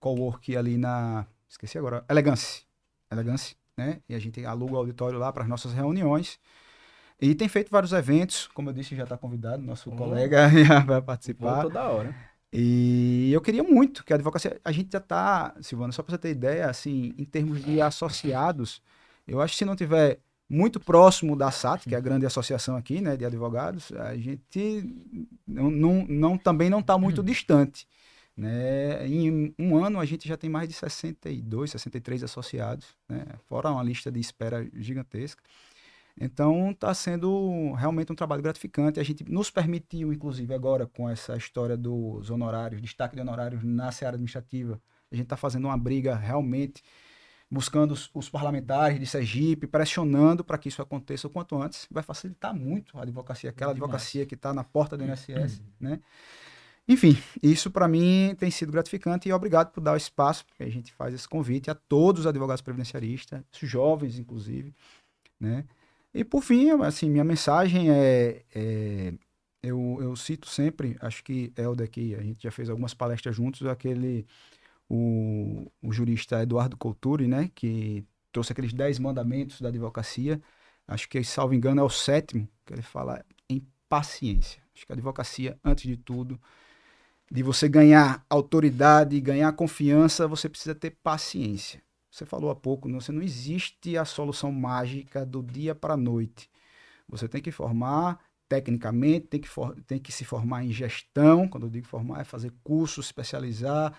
S3: cowork ali na. Esqueci agora. Elegance. Elegance, né? E a gente aluga o auditório lá para as nossas reuniões. E tem feito vários eventos, como eu disse, já está convidado, nosso oh. colega vai participar.
S2: Toda hora.
S3: E eu queria muito que a advocacia. A gente já está, Silvana, só para você ter ideia, assim, em termos de associados, eu acho que se não tiver muito próximo da SAT, que é a grande associação aqui, né, de advogados, a gente não, não, não também não está muito distante. Né? Em um ano a gente já tem mais de 62, 63 associados, né? fora uma lista de espera gigantesca. Então está sendo realmente um trabalho gratificante. A gente nos permitiu, inclusive, agora com essa história dos honorários, destaque de honorários na seara administrativa, a gente está fazendo uma briga realmente, buscando os, os parlamentares de Sergipe, pressionando para que isso aconteça o quanto antes. Vai facilitar muito a advocacia, aquela advocacia que está na porta do INSS, né? Enfim, isso para mim tem sido gratificante e obrigado por dar o espaço, porque a gente faz esse convite a todos os advogados previdenciaristas, jovens inclusive, né? E por fim, assim, minha mensagem é, é eu, eu, cito sempre, acho que Helder aqui, a gente já fez algumas palestras juntos, aquele, o, o jurista Eduardo Couturi, né, que trouxe aqueles dez mandamentos da advocacia, acho que, salvo engano, é o sétimo, que ele fala em paciência. Acho que a advocacia, antes de tudo, de você ganhar autoridade, ganhar confiança, você precisa ter paciência. Você falou há pouco, não, você não existe a solução mágica do dia para a noite. Você tem que formar tecnicamente, tem que, for, tem que se formar em gestão. Quando eu digo formar, é fazer curso, especializar,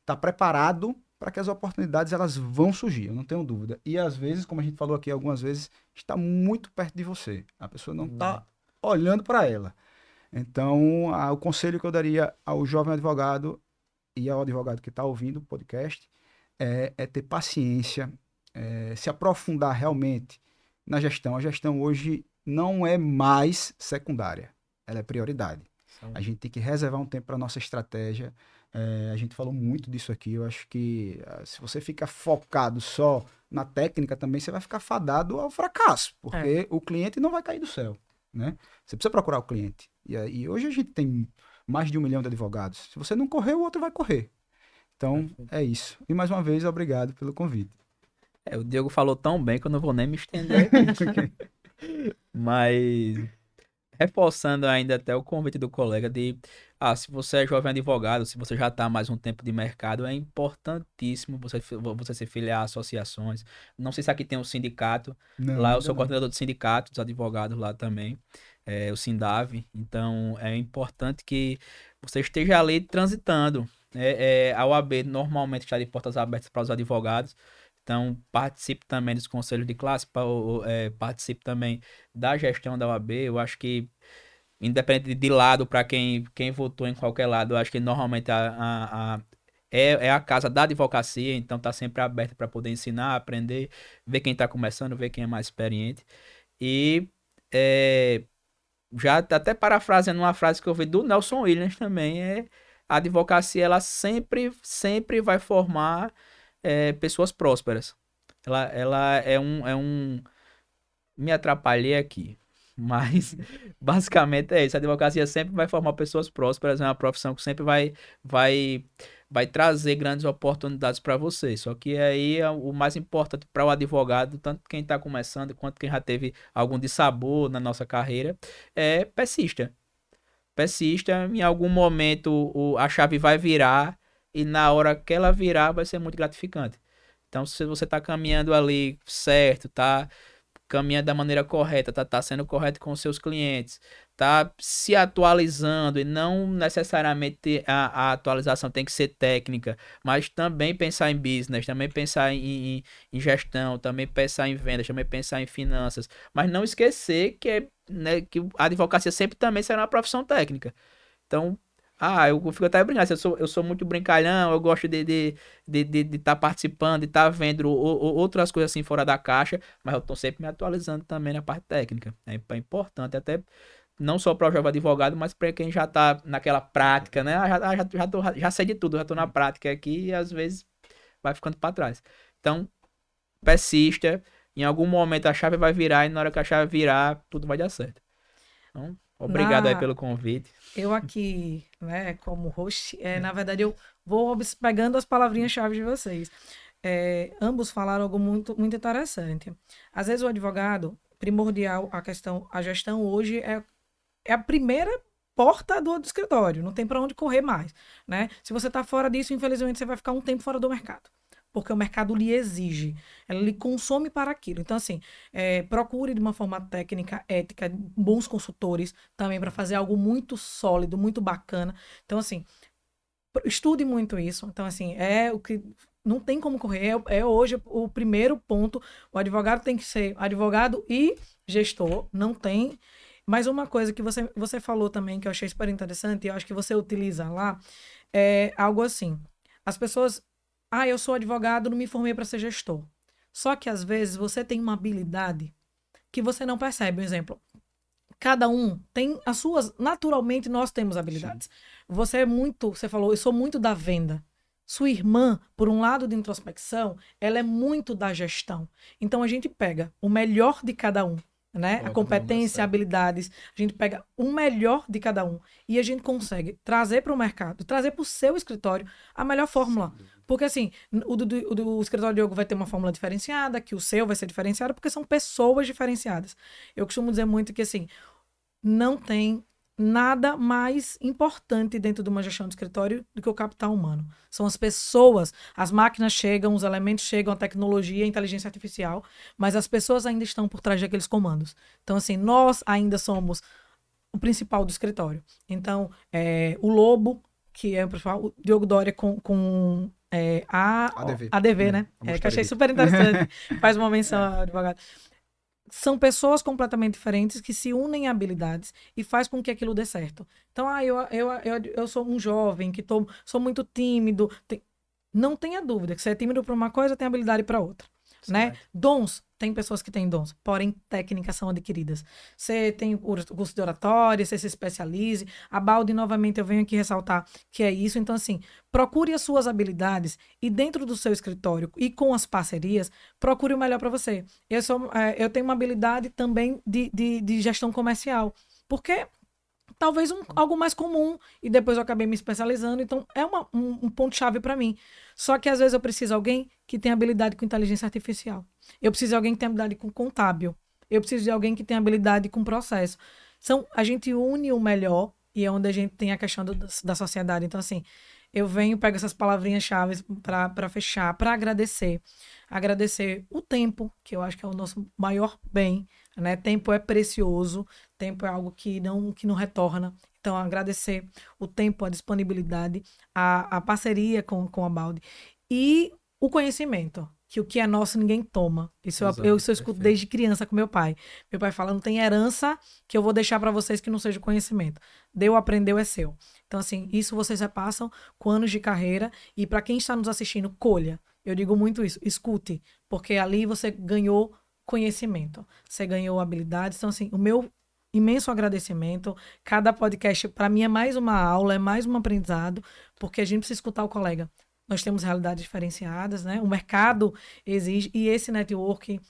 S3: estar tá preparado para que as oportunidades elas vão surgir, eu não tenho dúvida. E às vezes, como a gente falou aqui algumas vezes, está muito perto de você. A pessoa não está olhando para ela. Então, a, o conselho que eu daria ao jovem advogado e ao advogado que está ouvindo o podcast é, é ter paciência, é, se aprofundar realmente na gestão. A gestão hoje não é mais secundária, ela é prioridade. A gente tem que reservar um tempo para nossa estratégia. É, a gente falou muito disso aqui. Eu acho que ah, se você fica focado só na técnica também, você vai ficar fadado ao fracasso, porque é. o cliente não vai cair do céu. Né? Você precisa procurar o cliente. E, e hoje a gente tem mais de um milhão de advogados. Se você não correr, o outro vai correr. Então, é isso. E mais uma vez, obrigado pelo convite.
S2: É, o Diego falou tão bem que eu não vou nem me estender. Mas reforçando ainda até o convite do colega de ah, se você é jovem advogado, se você já está mais um tempo de mercado, é importantíssimo você, você se filiar a associações. Não sei se aqui tem um sindicato. Não, lá eu sou coordenador do sindicato dos advogados lá também, é, o Sindave. Então é importante que você esteja ali transitando. É, é, a OAB normalmente está de portas abertas para os advogados. Então, participe também dos conselhos de classe, é, participe também da gestão da OAB. Eu acho que, independente de lado, para quem, quem votou em qualquer lado, eu acho que normalmente a, a, a é, é a casa da advocacia, então está sempre aberta para poder ensinar, aprender, ver quem está começando, ver quem é mais experiente. E é, já até parafraseando uma frase que eu vi do Nelson Williams também, é a advocacia ela sempre, sempre vai formar é, pessoas prósperas. Ela, ela é um, é um. Me atrapalhei aqui. Mas basicamente é isso. A advocacia sempre vai formar pessoas prósperas, é uma profissão que sempre vai, vai, vai trazer grandes oportunidades para você. Só que aí é o mais importante para o advogado, tanto quem está começando quanto quem já teve algum dissabor na nossa carreira, é persista persista, em algum momento o, a chave vai virar e na hora que ela virar vai ser muito gratificante. Então, se você está caminhando ali certo, tá caminhando da maneira correta, tá, tá sendo correto com os seus clientes, tá se atualizando e não necessariamente a, a atualização tem que ser técnica, mas também pensar em business, também pensar em, em, em gestão, também pensar em vendas, também pensar em finanças, mas não esquecer que, é, né, que a advocacia sempre também será uma profissão técnica. Então, ah, eu fico até brincando. Eu sou, eu sou muito brincalhão, eu gosto de estar de, de, de, tá participando, de estar tá vendo outras coisas assim fora da caixa, mas eu estou sempre me atualizando também na parte técnica. É, é importante, até não só para o jovem advogado, mas para quem já está naquela prática, né? Ah, já, ah, já, já, tô, já sei de tudo, já estou na prática aqui e às vezes vai ficando para trás. Então, persista, em algum momento a chave vai virar e na hora que a chave virar, tudo vai dar certo. Então, Obrigado na... aí pelo convite.
S1: Eu aqui, né, como host, é, na verdade eu vou pegando as palavrinhas-chave de vocês. É, ambos falaram algo muito, muito interessante. Às vezes o advogado, primordial, a questão, a gestão hoje é, é a primeira porta do, escritório, não tem para onde correr mais, né? Se você está fora disso, infelizmente você vai ficar um tempo fora do mercado porque o mercado lhe exige, ela lhe consome para aquilo. Então, assim, é, procure de uma forma técnica, ética, bons consultores também para fazer algo muito sólido, muito bacana. Então, assim, estude muito isso. Então, assim, é o que não tem como correr. É, é, hoje o primeiro ponto. O advogado tem que ser advogado e gestor. Não tem. Mas uma coisa que você, você falou também, que eu achei super interessante, e eu acho que você utiliza lá, é algo assim. As pessoas ah, eu sou advogado, não me formei para ser gestor. Só que às vezes você tem uma habilidade que você não percebe. Um exemplo. Cada um tem as suas. Naturalmente, nós temos habilidades. Sim. Você é muito. Você falou, eu sou muito da venda. Sua irmã, por um lado de introspecção, ela é muito da gestão. Então a gente pega o melhor de cada um né? a competência, habilidades. A gente pega o melhor de cada um e a gente consegue trazer para o mercado, trazer para o seu escritório a melhor fórmula. Porque assim, o do, o do escritório de Diogo vai ter uma fórmula diferenciada, que o seu vai ser diferenciado, porque são pessoas diferenciadas. Eu costumo dizer muito que assim, não tem nada mais importante dentro de uma gestão de escritório do que o capital humano. São as pessoas. As máquinas chegam, os elementos chegam, a tecnologia, a inteligência artificial, mas as pessoas ainda estão por trás daqueles comandos. Então, assim, nós ainda somos o principal do escritório. Então, é, o Lobo, que é o principal, o Diogo Dória com, com é, a ADV, ADV né? É, que eu achei super interessante. Faz uma menção ao advogado são pessoas completamente diferentes que se unem em habilidades e faz com que aquilo dê certo. Então, ah, eu, eu, eu, eu sou um jovem que tô, sou muito tímido. Tem... Não tenha dúvida que você é tímido para uma coisa, tem habilidade para outra né? Dons, tem pessoas que têm dons, porém técnicas são adquiridas. Você tem o curso de oratória, você se especialize. A Balde, novamente, eu venho aqui ressaltar que é isso. Então, assim, procure as suas habilidades e dentro do seu escritório e com as parcerias, procure o melhor para você. Eu, sou, é, eu tenho uma habilidade também de, de, de gestão comercial. Porque talvez um, algo mais comum e depois eu acabei me especializando. Então é uma, um, um ponto-chave para mim. Só que às vezes eu preciso de alguém que tenha habilidade com inteligência artificial. Eu preciso de alguém que tenha habilidade com contábil. Eu preciso de alguém que tenha habilidade com processo. São, a gente une o melhor e é onde a gente tem a questão do, da sociedade. Então, assim, eu venho, pego essas palavrinhas-chave para fechar, para agradecer. Agradecer o tempo, que eu acho que é o nosso maior bem. Né? Tempo é precioso, tempo é algo que não, que não retorna. Então, agradecer o tempo, a disponibilidade, a, a parceria com, com a Balde e o conhecimento, que o que é nosso ninguém toma. Isso Exato, eu, isso eu escuto perfeito. desde criança com meu pai. Meu pai fala: não tem herança que eu vou deixar para vocês que não seja conhecimento. Deu, aprendeu, é seu. Então, assim, isso vocês repassam com anos de carreira. E para quem está nos assistindo, colha. Eu digo muito isso, escute, porque ali você ganhou conhecimento, você ganhou habilidades. Então, assim, o meu imenso agradecimento. Cada podcast, para mim, é mais uma aula, é mais um aprendizado, porque a gente precisa escutar o colega. Nós temos realidades diferenciadas, né? O mercado exige, e esse network,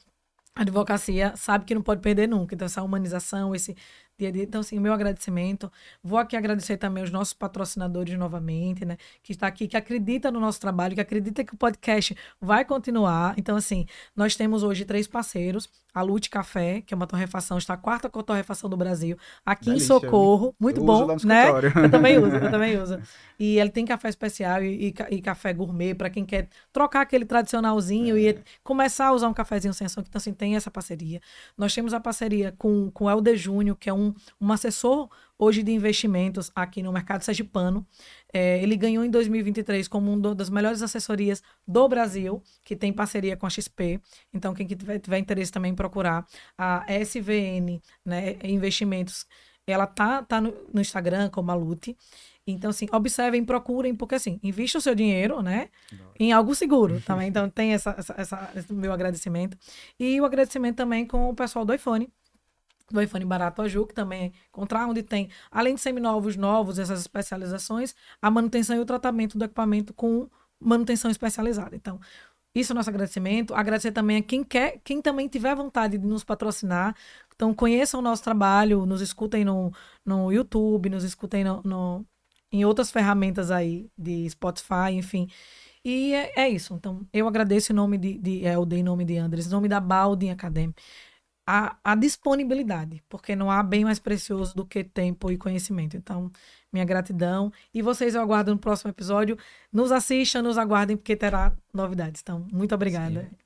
S1: a advocacia sabe que não pode perder nunca. Então, essa humanização, esse. Então, assim, meu agradecimento. Vou aqui agradecer também os nossos patrocinadores novamente, né? Que está aqui, que acredita no nosso trabalho, que acredita que o podcast vai continuar. Então, assim, nós temos hoje três parceiros. A Lute Café, que é uma torrefação, está a quarta torrefação do Brasil, aqui Delícia, em Socorro. Muito eu bom, né? Eu também uso, eu também uso. E ele tem café especial e, e, e café gourmet para quem quer trocar aquele tradicionalzinho é. e começar a usar um cafezinho sem açúcar. Então, assim, tem essa parceria. Nós temos a parceria com, com o Helder Júnior, que é um, um assessor hoje de investimentos aqui no mercado sergipano. É, ele ganhou em 2023 como uma das melhores assessorias do Brasil, que tem parceria com a XP. Então, quem tiver, tiver interesse também em procurar a SVN né, Investimentos, ela tá, tá no, no Instagram como a Lute. Então, assim, observem, procurem, porque assim, invista o seu dinheiro, né? Em algo seguro também. Então, tem essa, essa, essa, esse meu agradecimento. E o agradecimento também com o pessoal do iPhone, do iPhone Barato Aju, que também é encontrar onde tem, além de seminovos novos, essas especializações, a manutenção e o tratamento do equipamento com manutenção especializada. Então, isso é o nosso agradecimento. Agradecer também a quem quer, quem também tiver vontade de nos patrocinar. Então, conheçam o nosso trabalho, nos escutem no, no YouTube, nos escutem no, no em outras ferramentas aí de Spotify, enfim. E é, é, isso. Então, eu agradeço em nome de, de Helder, em nome de Andres, em nome da Balding Academy a, a disponibilidade, porque não há bem mais precioso do que tempo e conhecimento. Então, minha gratidão. E vocês eu aguardo no próximo episódio. Nos assistam, nos aguardem, porque terá novidades. Então, muito obrigada. Sim.